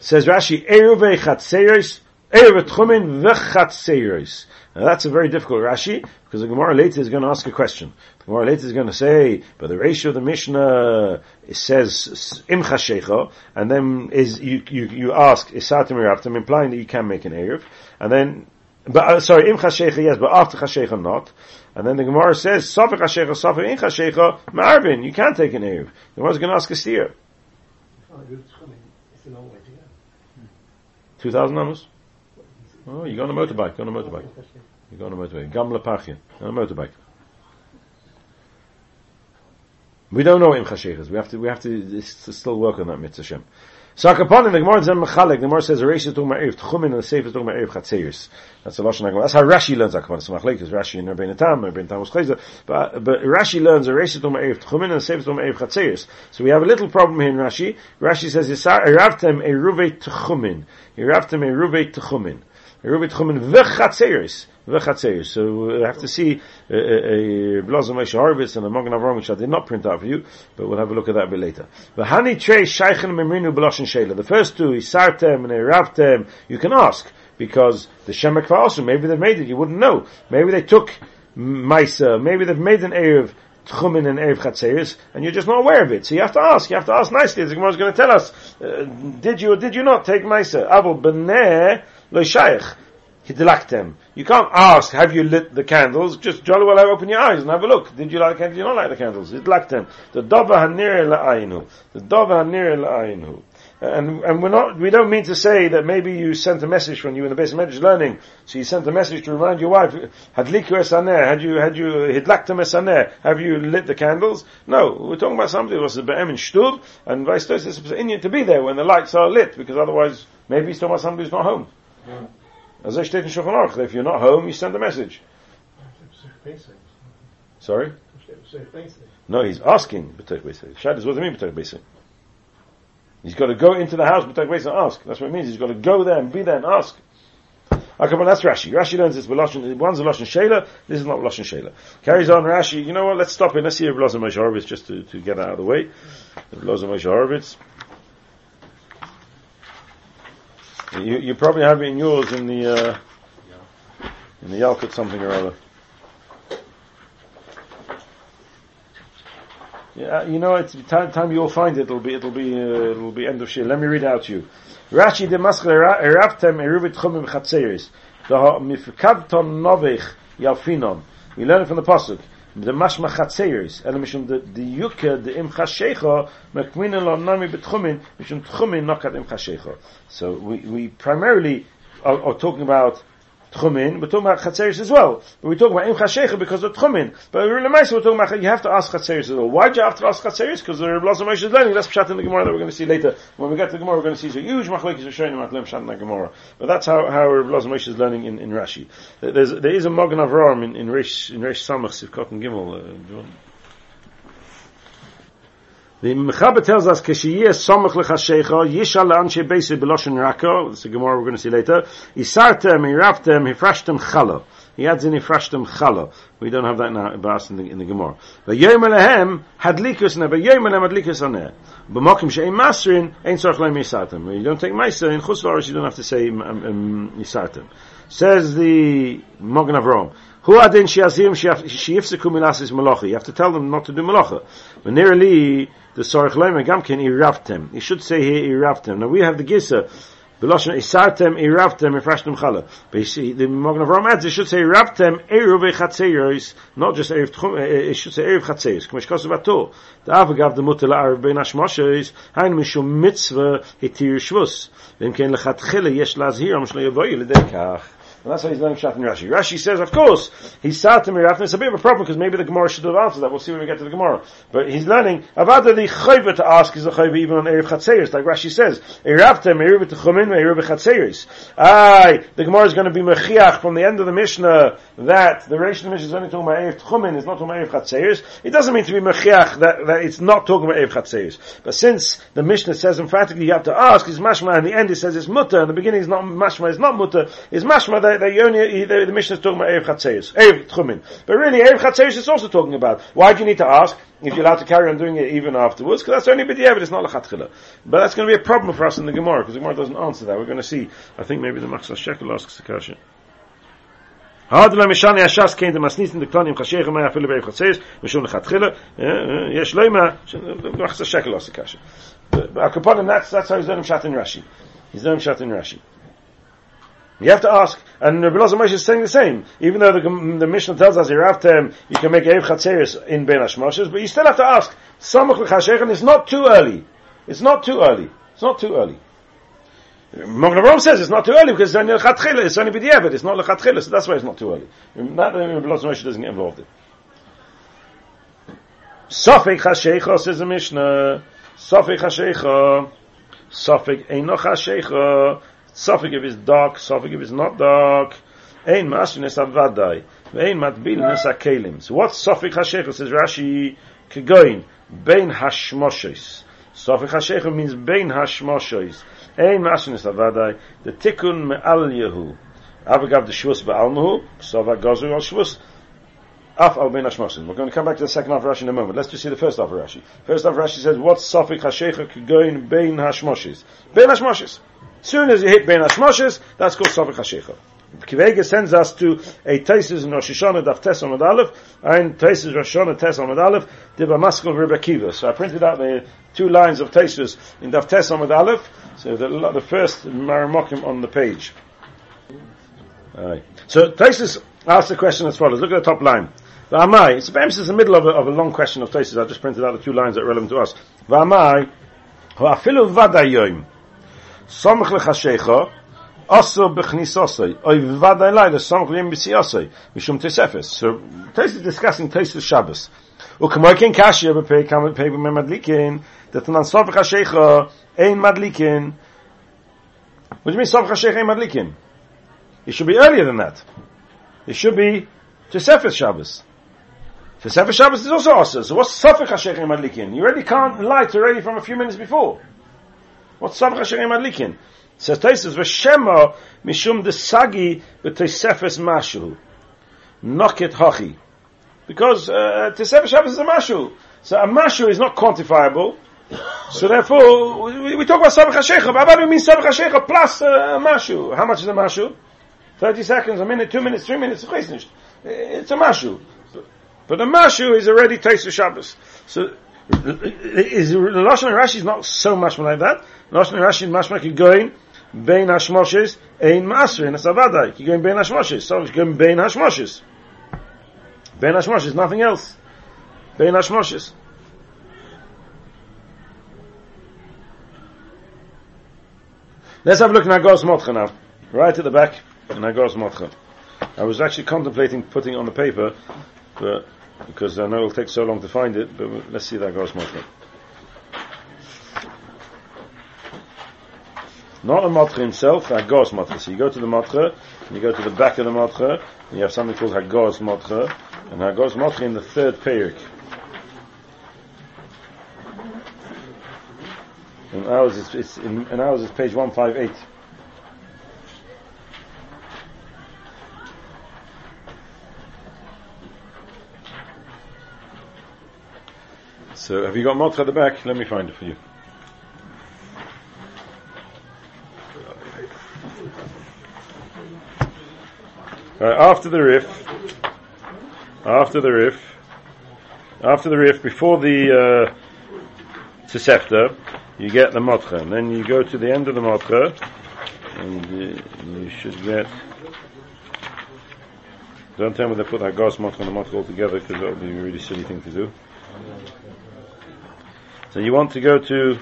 Says Rashi, Eruve Chatseris, Eruve Tchumin V'Chatseris. Now that's a very difficult Rashi, because the Gemara later is going to ask a question. The Gemara later is going to say, but the ratio of the Mishnah, says, Im Chashecha, and then is, you, you, you ask, Isatim Eiraftem, implying that you can make an Eruv, and then but uh, sorry, im chashecha yes, but after chashecha not. And then the Gemara says, safek chashecha, safek in chashecha, ma'arvin, you can't take an eruv. The Gemara's going to ask a steer. Two thousand amos. Oh, you go on a motorbike. Go on a motorbike. You go on a motorbike. Gamla pachia on a motorbike. We don't know im chashechas. We have to. We have to still work on that mitzvah. So Akaponim, the Gemara is Mechalik, the Gemara says, Reish Tung Ma'ir, Tchumin, and the Sefer Tung Ma'ir, Chatzeiris. That's the Lashon HaGemara. That's how Rashi learns Akaponim. So Machalik is Rashi and Rabbein Tam, Rabbein Tam was Chayzer. But, but Rashi learns, Reish Tung Ma'ir, Tchumin, and the Sefer Tung Ma'ir, Chatzeiris. So we have a little problem here in Rashi. Rashi says, Eravtem Eruve Tchumin. Eravtem Eruve Tchumin. Eruve Tchumin v'chatzeiris. So uh, we have to see uh, uh, a, a, a Blazon Moshe Horowitz and a Magen Avram, which I did not print out for you, but we'll have a look at that a bit later. The Hani Trey Sheichen Memrinu Shela. The first two, Isartem and Eravtem, you can ask, because the Shemek also, maybe they've made it, you wouldn't know. Maybe they took Maisa, maybe they've made an Erev, Tchumin and Erev Chatzeris, and you're just not aware of it. So you have to ask, you have to ask nicely. The Gemara is going to tell us, uh, did you or did you not take Maisa? Avol Beneh Lo Shaykh. Hidlaktem. You can't ask, have you lit the candles? Just jolly well open your eyes and have a look. Did you light the candles? Did you not light the candles? Hidlaktem. The dova hanir la'ayinu. The dova hanir la'ayinu. And, and we're not, we don't mean to say that maybe you sent a message when you were in the basic message learning, so you sent a message to remind your wife, hadliku esaner, had you, had you, hidlaktem esaner, have you lit the candles? No, we're talking about somebody who was a be'em in shtud, and vice versa, it's an to be there when the lights are lit, because otherwise, maybe he's talking about somebody who's not home. As I state in Shulchan Aruch, if you're not home, you send a message. Sorry? No, he's asking what does it mean? He's got to go into the house B'tech Beisei and ask. That's what it means. He's got to go there and be there and ask. Ah, okay, well that's Rashi. Rashi learns this. One's a Lashon Shela. This is not Lashon Shela. Carries on Rashi. You know what? Let's stop it. Let's see if Loza Moshe Horowitz just to, to get out of the way. Loza Moshe Horowitz. You, you probably have it in yours in the, uh, in the Yalkut something or other. Yeah, you know, it's time, time you'll find it. It'll be, it'll be, uh, it'll be end of shit. Let me read out to you. Rashi de maschle eraftem eruvit chumim chatzeris. The mifkavton novich yalfinon. We learn it from the pasuk. The mashma chatzeris. And mishum the the yuke the im chashecha mekminen lo nami betchumin mishum tchumin nokat im. So we we primarily are talking about Tchumin, we're talking about Chatzeris as well. But we're talking about Im Chashecha because of Tchumin. But really nice, we're talking about, you have to ask Chatzeris as well. Why do you have to ask Chatzeris? Because the Rebbe Moshe is learning. That's Pshat in the Gemara that we're going to see later. When we get to the Gemara, we're going to see a huge machlekes showing about Pshat in the Gemara. But that's how, how Rebbe Moshe is learning in, in Rashi. There's, there is a Mogan Avram in, in Rish, in Rish Samach, Sivkot and Gimel. Uh, the Mechaber tells us, Keshiyeh somach lechashecha, yishal la'anshe beise beloshen rako, that's the Gemara we're going to see later, Isartem, Iraftem, Hifrashtem chala. He adds in Hifrashtem chala. We don't have that now in the, in the Gemara. V'yom alehem, hadlikus ne, v'yom alehem hadlikus aneh. B'mokim she'im masrin, ein tzorch lehem yisartem. You don't take Meiser, in Chutz you don't have to say um, um, yisartem. Says the Mogan Avrom, Hu adin shiazim sheyifseku milasis malacha. You have to tell them not to do malacha. But nearly the sorach lemer gamkin iravtem. You should say here iravtem. Now we have the gisa. Beloshen isartem iravtem ifrashtem chala. But you see, the Mogen of Rome adds, it should say iravtem eruv echatzeros, not just eruv tchum, it should say eruv chatzeros. K'mesh kosu bato. The avagav the mutel arav ben hashmoshes, hain mishum mitzvah hitir shvus. V'im ken lechatchile yesh lazhir, am shlo yavoy l'dei kach. And that's why he's learning Pshat in Rashi. Rashi says, of course, he's sat to Mirafna. It's a bit of a problem because maybe the Gemara should have answered that. We'll see when we get to the Gemara. But he's learning, Avada the Chayva to ask is a Chayva even on Erev Chatzeris, like Rashi says. Eravta Erev Techumin Erev Chatzeris. Aye, the Gemara is going to be Mechiach from the end of the Mishnah that the Reish of the Mishnah is only talking about Erev Techumin, it's not talking about Erev Chatzeris. It doesn't mean to be Mechiach that, that it's not talking about Erev Chatzeris. But since the Mishnah says emphatically you have to ask, is Mashma, and the end it says it's Mutter, and the beginning is not Mashma, it's not Mutter, is Mashma that, you only, the, the Mishnah is talking about Erev Chatzeis, Erev Tchumin. But really, Erev Chatzeis is also talking about. Why do you need to ask if you're allowed to carry on doing it even afterwards? Because that's only b'diavad, it's not lechatchila. But that's going to be a problem for us in the Gemara, because the Gemara doesn't answer that. We're going to see. I think maybe the Machatzis HaShekel asks the question. De masnit in de klonim khasheh ma afel be khatses mishon khatkhila yesh leima machatzis hashekel asks the question. But akapon that's how he's doing shat in Rashi. He's doing shat in Rashi. You have to ask, and Rabbi Elazar Moshe is saying the same. Even though the, the Mishnah tells us to, you can make Erev Chatzeris in Ben Hashmoshes, but you still have to ask. Samach l'chashechan is not too early. It's not too early. It's not too early. Mogen Avraham says it's not too early because it's only lechatchila, it's only b'diavad, it's not lechatchila, so that's why it's not too early. That Rabbi Elazar Moshe doesn't get involved in. Sofik Hashecha says the Mishnah. Sofik Hashecha. Sofik Einoch Hashecha. Sofik if it's dark, Sofik if it's not dark. Ein mashinis avadai. Vein matbil nes akelim. So what's Sofik hashechah? Says Rashi, kegoin, bein hashmoshes. Sofik hashechah means bein hashmoshes. Ein mashinis avadai. The tikkun me'al yehu. Avagav the shvus ba'almuhu. Sova gozu al shvus. Af al bein hashmoshes. We're going to come back to the second half of Rashi in a moment. Let's just see the first half of Rashi. First half of Rashi says, what's Sofik hashechah? Kegoin, bein hashmoshes. Bein hashmoshes. Soon as you hit Ben Hashmoshes, that's called Safik HaShecha. Kivega sends us to a Taisis in Rosh Hashanah Daf Tes Amad Aleph, and Taisis Rosh Hashanah Tes Amad Aleph, Diba Maskal Rebbe Kiva. So I printed out the two lines of Taisis in Daf Tes Amad Aleph, so the, the first Marimokim on the page. Alright. So Taisis asks the question as follows. Look at the top line. V'amai, it's perhaps it's the middle of a, of a long question of Taisis. I just printed out the two lines that are relevant to us. V'amai, v'afilu vadayoim. סומך לחשיך, also b'chnisosei, oy v'vaday lai, the somach lim b'siyosei, mishum tesefes. So, Tais is discussing Tais of Shabbos. וכמו כן קשיא בפרק כמה פרק במדליקין, דתנן סוף חשיך אין מדליקין. What do you mean סוף חשיך אין מדליקין? It should be earlier than that. It should be Tesefes Shabbos. Tesefes Shabbos is also also. So what's Sofik HaShech Madlikin? You already can't light already from a few minutes before. What's Samcha Sherim Adlikin? Says Taisus, V'shema mishum desagi b'teisefes mashu. Noket hachi. Because uh, Tesefes Shabbos is a mashu. So a mashu is not quantifiable. So therefore, we, we talk about Sabach HaShecha, but we mean Sabach HaShecha plus uh, Mashu? How much is a Mashu? 30 seconds, a minute, 2 minutes, 3 minutes, it's a Mashu. But a Mashu is already of Shabbos. So, is Lashon Rashi is not so much like that. Lashon Rashi is much like going Bein Hashmoshes, Ein it's Avadai. You're going Bein Hashmoshes. So you're going Bein Hashmoshes. Bein Hashmoshes, nothing else. Bein Hashmoshes. Let's have a look at Nagos Motcha now. Right at the back, Nagos Motcha. I was actually contemplating putting it on the paper, but because I know it'll take so long to find it, but let's see that Nagos Motcha. Not a Motcha himself, a Hagos Motcha. So you go to the Motcha, and you go to the back of the Motcha, and you have something called a Hagos Motcha, and a Hagos Motcha in the third Perik. In ours, it's, it's in, in ours it's page one five eight. So, have you got Motcha at the back? Let me find it for you. after the riff, after the riff, after the riff, before the uh, you get the Motcha, and then you go to the end of the Motcha, and uh, you should get. Don't tell me they put that Gas Motcha and the Motcha all together, because that would be a really silly thing to do. So you want to go to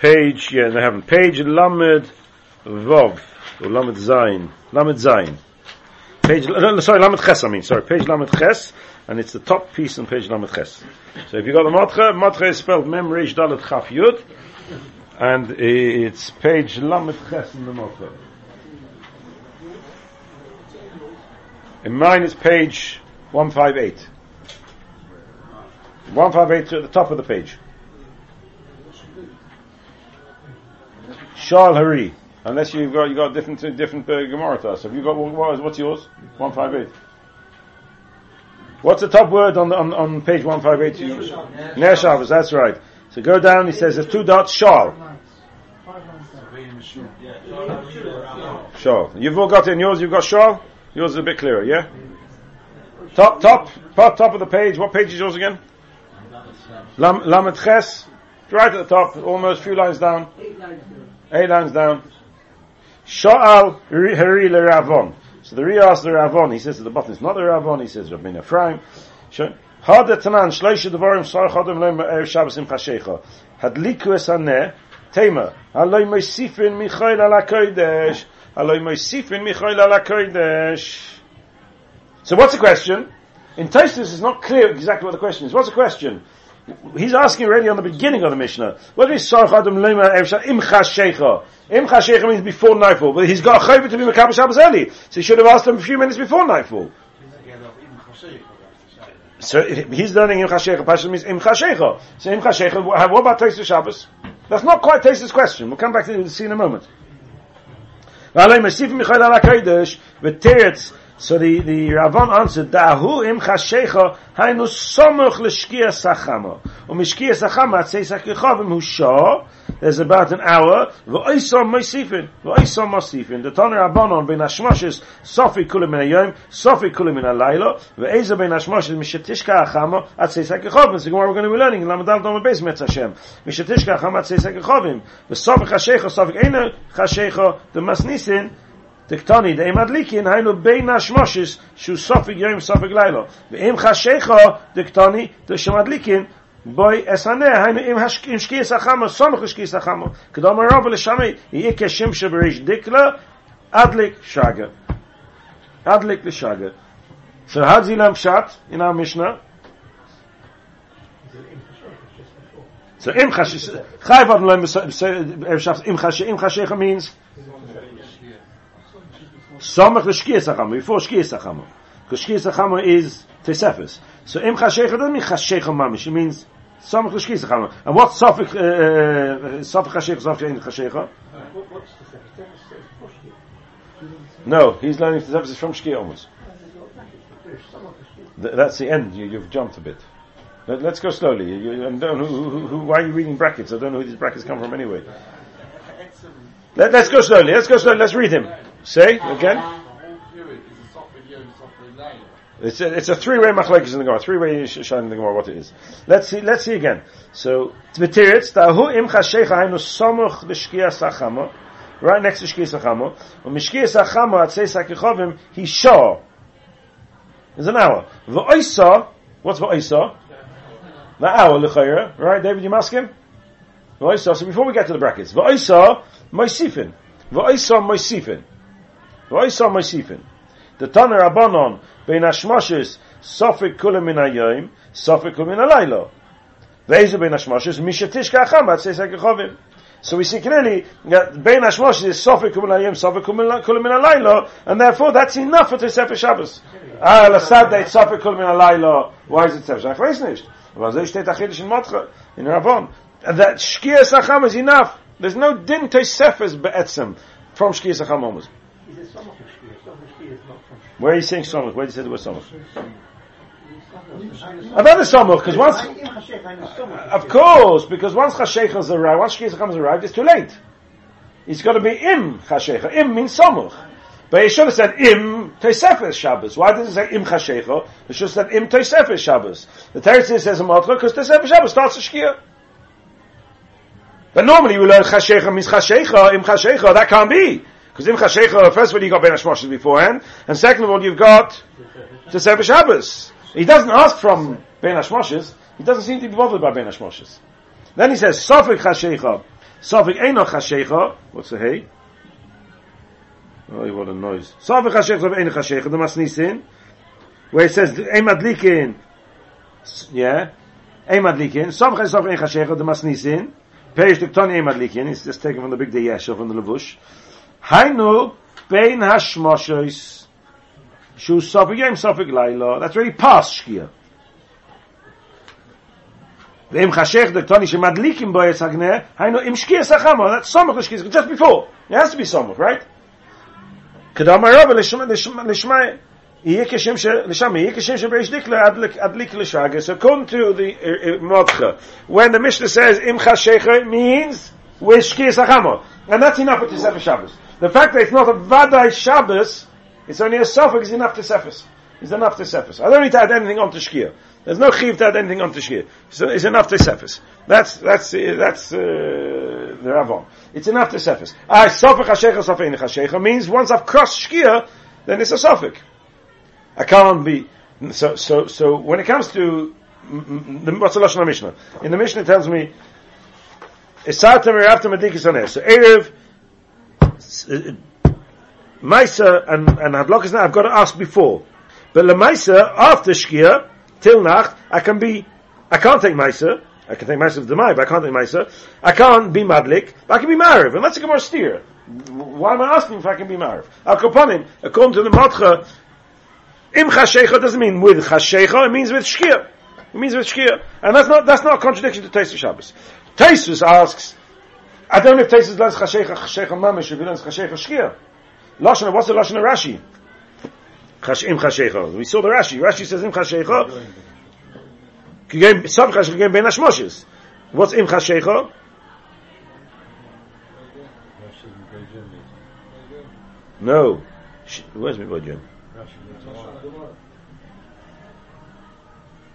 page, yeah, they haven't, page Lamed Vov, or Lamed Zain, Lamed Zain. Page, no, sorry, Lamed Ches, I mean, sorry, page Lamed Ches, and it's the top piece on page Lamed Ches. So if you got the Matcha, Matcha is spelled Mem Reish Dalet Chaf Yud, and it's page Lamed Ches in the Matcha. In mine is page 158. 158 to the top of the page. Shal Hari. Unless you've got you got different different uh, Gemara to us. Have you got what, what's yours? One five eight. What's the top word on on, on page one five eight? Ner Shabbos. That's right. So go down. He says there's two dots. Shal. Shal. You've all got it in yours. You've got Shal. Yours is a bit clearer. Yeah. Top top top top of the page. What page is yours again? Lamet Ches. Right at the top, almost a few lines down. Eight lines down. Sha'al Ravon. So the asks the Ravon, he says at the bottom, it's not the Ravon, he says Rabbein Ephraim. Hada Tanan, Shleisha Erev Shabbos Tema, Ala Kodesh, Ala Kodesh. So what's the question? In Tosfos, it's not clear exactly what the question is. What's the question? He's asking already on the beginning of the Mishnah. What is Sarch Adam Lema Evsha Imcha Shecha? Imcha Shecha means before nightfall, but he's got a chayvah to be Makabah Shabbos early, so he should have asked him a few minutes before nightfall. So he's learning Imcha Shecha, Pasha means Imcha Shecha. So Imcha what about Tosfos Shabbos? That's not quite Tosfos' question. We'll come back to see in a moment. So the, the Ravan answered, Da'ahu im chashecha haynu somuch l'shkia sachama. U'mishkia sachama atzei sakichavim hu shah. There's about an hour. V'oisom moisifin. V'oisom moisifin. The Tana Rabbanon ben Hashmoshes sofi kulim min hayom, sofi kulim min halaylo. V'eza ben Hashmoshes mishatishka achama atzei sakichavim. So we're going to be learning in Lamadal Dom Beis Metz Hashem. Mishatishka achama atzei sakichavim. V'sofi chashecha, sofi eina chashecha, the masnisin, תקטוני, די מדליקין, היינו בין השמושס, שהוא סופג יום סופג לילה. ואם חשיכו, דקטוני, די שמדליקין, בוי אסנה, היינו אם שקיס החמו, סומך לשקיס החמו. כדום הרוב לשמי, יהיה כשם שבריש דקלה, adlik shaga. Adlik l'shaga. So does he learn pshat in our Mishnah? So im chashish, chayv ad learn im chashish, im chashish means Samach l'shkiyas hachama, before shkiyas hachama. Because shkiyas hachama is tesefes. So im chashecha doesn't mean chashecha mamish, it means samach l'shkiyas hachama. And what's safik, uh, uh, safik chashecha, safik chashecha? No, he's learning tesefes from shkiyah almost. That's the end, you, you've jumped a bit. Let, us go slowly. You, you, I don't who, who, who, why are you reading brackets? I don't know who these brackets come from anyway. Let, us go slowly. Let's go slowly. Let's read him. Say again. It's a, it's a three-way machlekes in the Gemara. Three-way shine in the Gemara what it is. Let's see. Let's see again. So Tbetiritz tahu im chashecha hainu somuch l'shkia sachamo. Right next to shkia sachamo. Umishkia sachamo atzei sakichovim he shaw. There's an hour. V'oisa. What's v'oisa? The hour l'chayra. Right, David, you ask him. V'oisa. So before we get to the brackets, v'oisa moisifin. V'oisa moisifin. V'oisa moisifin. The Tanner Rabbanon bein hashmoshes sofik kulim min hayoim, sofik kulim min halaylo. Ve'ezu bein hashmoshes mishatishka acham bat seisek chovim. So we see clearly that bein hashmoshes is sofik kulim min hayoim, sofik min halaylo, and therefore that's enough for Sefer Shabbos. Ah, lasad that it's sofik min halaylo. Why is it Shabbos? Ich weiß nicht. Aber so steht achidish in Motcha, in. And that shkia sacham is enough. There's no din to sefes be'etzem from shkia sacham almost. Where are you saying Samach? Where did you say the word Samach? About the Samach, because once, of course, because once Chashechas arrived, once Shkizacham arrived, it's too late. It's got to be Im Chashecha. Im means Samach. But he should have said Im Teisefes Shabbos. Why did it say Im Chashecha? It should have said Im Teisefes Shabbos. The Teretz says a Motcha, because Teisefes Shabbos starts a Shkia. But normally we learn Chashecha means Chashecha, Im Chashecha, that can't be. Because in Chashecha, first of all, you got Ben beforehand, and second of all, you've got Sefer Shabbos. He doesn't ask from Ben he doesn't seem to be bothered by Ben. Then he says, Sofik Chashecha, Sofik Enoch Chashecha, what's the hey? Oh, what a noise. Sofik Chashecha, Sofik Enoch Chashecha, the Masnisin, where it says, Ein Madlikin, yeah, Ein Madlikin, Sofik Chashecha, Sofik Enoch Chashecha, the Masnisin, Perish Diktoni Ein it's just taken from the big day Yeshua, from the Levush, Hainu bein hashmoshes shu sofik yem sofik laila. That's very past shkia. Ve'im chashech the toni shemadlikim bo yetzagne hainu im shkia sachamo. That's somach l'shkia just before. It has to be somach, right? Kedam arava l'shmai יהיה כשם ש... לשם, יהיה כשם שבריש דיקלה adlik לשגה. So according to the uh, uh, when the Mishnah says im chashecha means with shkia sachamo. And that's enough for Tisef Shabbos. The fact that it's not a Vadai Shabbos, it's only a suffix is enough to Sefis. It's enough to Sefis. I don't need to add anything on to Shkia. There's no chiv to add anything on to Shkia. So it's enough to Sefis. That's, that's, uh, that's, uh, the Ravon. It's enough to Sefis. Ah, Sofik HaShecha, Sofik HaShecha means once I've crossed Shkia, then it's a Sofik. I can't be, so, so, so when it comes to, what's the Lashon Mishnah? In the Mishnah it tells me, Esatem after Madikis Aneh. So Erev, Uh, uh, Maisa and, and Hadlok I've got to ask before. But the Maisa, after Shkia, till Nacht, I can be, I can't take Maisa, I can take Maisa of Demai, but I can't take Maisa. I can't be Madlik, but I can be Mariv, and that's a get more steer. Why am I asking if I can be Mariv? Al Kaponim, according to the Matcha, Im Chashecha doesn't mean with Chashecha, it means with Shkia. It means with Shkia. And that's not, that's not a contradiction to Taisa Shabbos. Taisus asks, I don't know if Taisus learns Chashecha, Chashecha Mamish, if he learns Chashecha Shkia. Lashon, what's the Lashon of Rashi? Chash, im Chashecha. We saw the Rashi. Rashi says im Chashecha. Sav Chashecha, Kigem Ben Hashmoshes. What's im Chashecha? No. Where's my boy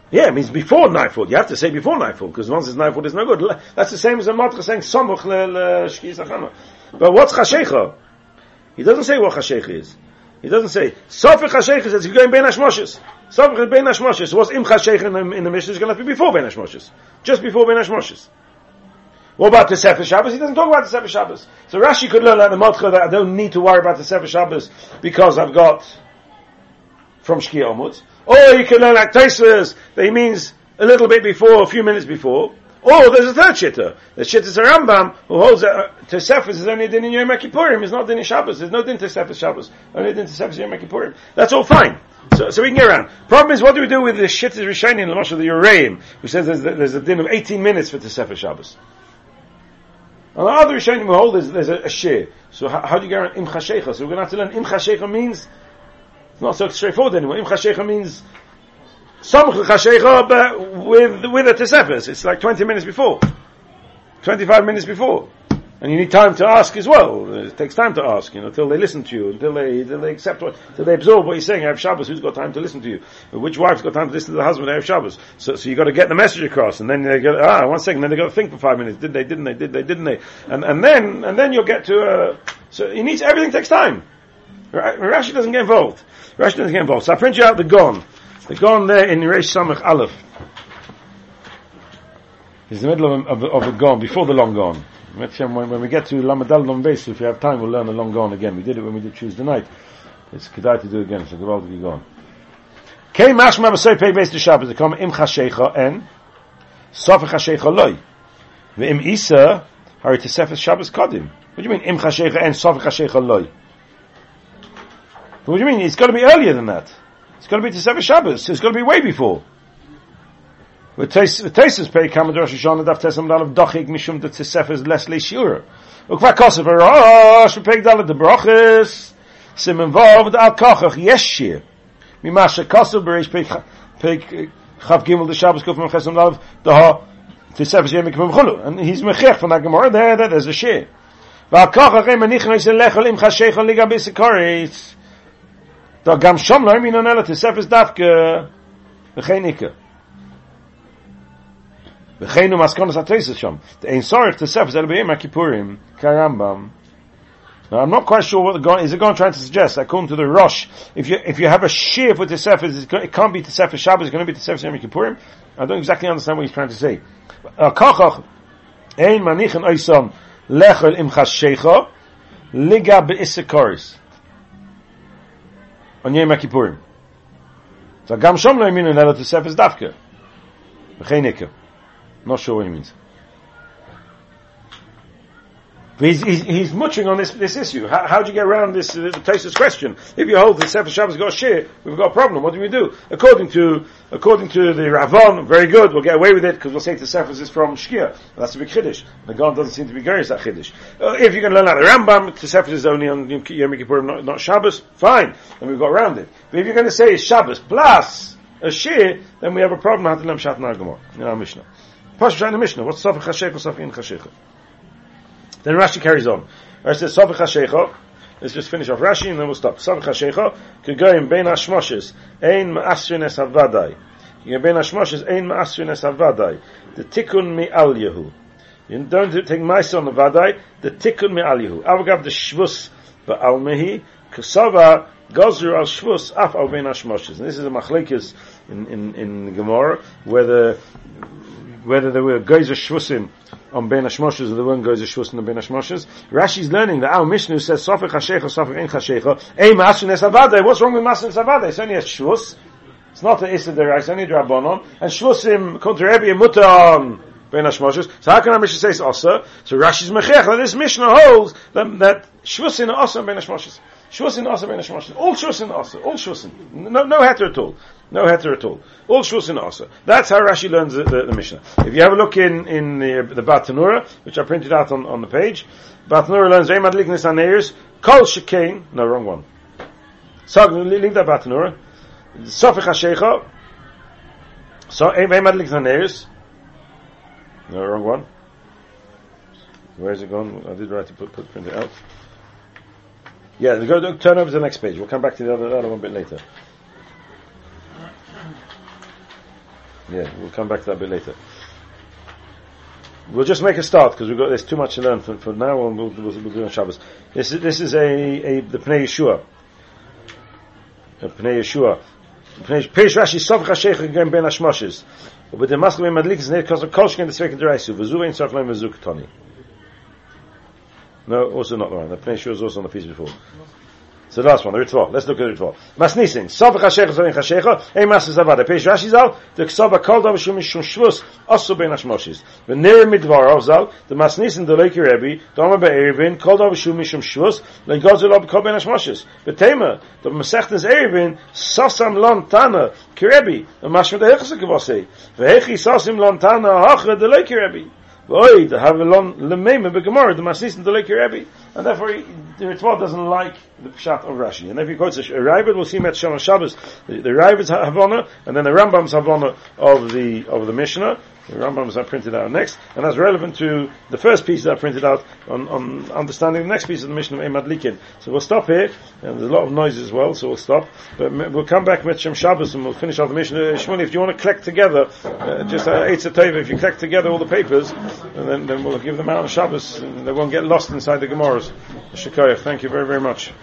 Yeah, it means before nightfall. You have to say before nightfall, because once it's nightfall, it's no good. That's the same as a matra saying samuch le But what's chashecha? He doesn't say what chashecha is. He doesn't say sofik chashecha you're going ben hashmoshes. Sofik is ben hashmoshes. What's im chashecha in the, Mishnah is going to be before ben just before ben. What about the Sefer Shabbos? He doesn't talk about the Sefer Shabbos. So Rashi could learn out the Motcha that I don't need to worry about the Sefer Shabbos because I've got from Shkia onwards. Or you can learn like Taisvers, that he means a little bit before, a few minutes before. Or there's a third shitta. The shitta is a Rambam who holds that uh, Tosefes is only din in Yom Kippurim. It's not din in Shabbos. There's no din Tosefes Shabbos. Only din Tosefes Yom Kippurim. That's all fine. So, so we can get around. Problem is, what do we do with the shittas Rishonim in the Moshe of the Uraim, who says there's, there's a din of 18 minutes for Tosefes Shabbos? And the other Rishonim who hold there's, there's a, a share. So how, how, do you get around Im Chashecha? So we're going to have to learn Im Chashecha means it's not so straightforward anymore. Im Chashecha means Samach L'Chashecha but with, with a Tesefes. It's like 20 minutes before. 25 minutes before. And you need time to ask as well. It takes time to ask, you know, until they listen to you, until they, until they accept what, until they absorb what you're saying. I have Shabbos, who's got time to listen to you? Which wife's got time to listen to the husband? I have Shabbos. So, so you got to get the message across, and then they go, ah, one second, then they got to think for five minutes. Did they, didn't they, did they, didn't they? And, and then, and then you'll get to, uh, so he needs, everything takes time. Rashi doesn't get involved. Rashi doesn't get involved. So I print you out the Gon. The Gon there in Reish Samach Aleph. It's the middle of, of, of the Gon, before the long Gon. When, when we get to Lamadal Base, if you have time, we'll learn the long Gon again. We did it when we did Tuesday night. It's Kedai to do again. It's a Gewaltige Gon. Kei mashma b'soi pei beis to Shabbos. Come im chashecha en sof chashecha loy. Ve'im isa hari tesefes Shabbos kodim. What do you mean im chashecha en sof chashecha loy? What do you mean? It's got to be earlier than that. It's got to be tesefes Shabbos. It's got to be way before. With Tesis pay kam der Shoshana daf tesam dal of dochig mishum de tesefes less le shura. Ukva kosev rosh pay dal de broches sim involved al kochach yeshir. Mi ma she kosev berish pay pay chav gimel de Shabbos kof from chesam dal de ha tesefes yem kem khulu. And he's mechech from that gemara there that there's a shir. Va kochach im nich nes lechol im liga. Gam lo min onel tesefes dafke. Geen ikke. V'cheinu maskonas ha-tesis sham. The ein zel be'im ha-kippurim, karambam. Now I'm not quite sure what the God is. The God trying to suggest, according to the Rosh, if you if you have a shear with the Tesefes, it can't be the Tesefes Shabbos. It's going to be the Tesefes Yom Kippurim. I don't exactly understand what he's trying to say. Uh, Kachach ein manichin oisam lechel liga on Yom Kippurim. So gam shom lo yimin in Eretz Yisrael is dafke. V'chein ikim. No shuvu yimin zeh. He's, he's, he's muching on this, this issue. How, how do you get around this, uh, the question? If you hold the Sefer Shabbos got a share, we've got a problem. What do we do? According to, according to the Ravon, very good, we'll get away with it because we'll say the Sefer is from Shkia. That's a big Chiddush. The God doesn't seem to be curious that Chiddush. Uh, if you're going to learn out the Rambam, the Sefer is only on Yom Kippur, not, not Shabbos, fine. Then we've got around it. But if you're going to say Shabbos plus a share, then we have a problem. How to learn Shat Gemara in our Mishnah. Pasha in the Mishnah. What's Safik Hashecha, Safik in Hashecha? Then Rashi carries on. Rashi says Safik Hashecha. Let's just finish off Rashi and then we'll stop. Safik Hashecha. Kegoyim bein Hashmoshes. Ein ma'asrin es havadai. Kegoyim bein Hashmoshes. Ein ma'asrin es havadai. The tikkun mi al Yehu. You don't take my son the vadai. The tikkun mi al Yehu. Avagav the shvus ba'al mehi. Kasava gozru al shvus af al bein Hashmoshes. And this is a machlekes in, in, in Gemara where whether there were Geyser Shvusim on Ben or there weren't Geyser Shvusim on Ben Hashmoshes. Rashi's learning that our Mishnah says Sofik HaShecha, Sofik Ein HaShecha, Ei Masun Esavadeh. What's wrong with Masun Esavadeh? It's only a Shvus. It's not a Issa Derai, it's only a Drabonon. And Shvusim, Kontra Rebbe, Mutter on Ben. So how can our Mishnah say it's? So Rashi's Mechech, that this Mishnah holds that, that Osa on Ben Hashmoshes. Shvusim Osa Ben Hashmoshes. All Shvusim Osa. All Shvusim. No, no heter at all. No heter at all. All shvus in asa. That's how Rashi learns the, the, the, Mishnah. If you have a look in, in the, the Batanura, which I printed out on, on the page, Batanura learns Reimad Liknis Aneirs, Kol Shekain, no, wrong one. So, leave that Batanura. Sofich HaShecha, so, Reimad Liknis Aneirs, no, wrong one. Where's it gone? I did write to put, put print it out. Yeah, go, turn over to the next page. We'll come back to the other, the other one a bit later. Yeah, we'll come back to that a bit later. We'll just make a start because we've got there's too much to learn for, for now, and we'll, we'll, we'll do on Shabbos. This is this is a, a the Pnei Yeshua. Pnei Yeshua. Peish Rashi Sof Chashech again Ben Hashmoshes. But the Maskal Ben Madlik is because of Kolshkin the Svek Deraisu. V'zu Ein Sof Leim V'zu Ketoni. No, also not the one. The Pnei Yeshua is also on the piece before. So the last one, the Ritva. Let's look at the Ritva. Masnisin. Sofa chashecha zoin chashecha. Ei masas zavada. Peish Rashi zal. The ksaba kol dav shum mishum shvus. Osu ben hashmoshes. V'nir midvar zal. The masnisin the leiki Rebbe. Doma be'erivin. Kol dav shum mishum shvus. Len gozel ob kol ben hashmoshes. V'tema. The mesechtes erivin. Sosam lon tana. Kirebi. The mashma de hechse kevosei. V'hechi sosim lon tana. Hachre the leiki Rebbe. Void havelon lemema begemara the masnisin the like Rebbe, and therefore the Ritva doesn't like the pshat of Rashi. And if he quotes a Ravid, we'll see Met Shema Shabbos the, the Ravid's Havana, and then the Rambam's Havana of the of the Mishnah. The Rambams are printed out next, and that's relevant to the first piece that I printed out on, on understanding the next piece of the Mishnah of Emad Likin. So we'll stop here, and there's a lot of noise as well, so we'll stop. But we'll come back with Shabbos and we'll finish off the Mishnah. Shmoni, if you want to collect together, uh, just uh, Eitz if you collect together all the papers, and then, then we'll give them out on Shabbos, and they won't get lost inside the Gemaras. Shekayach, thank you very, very much.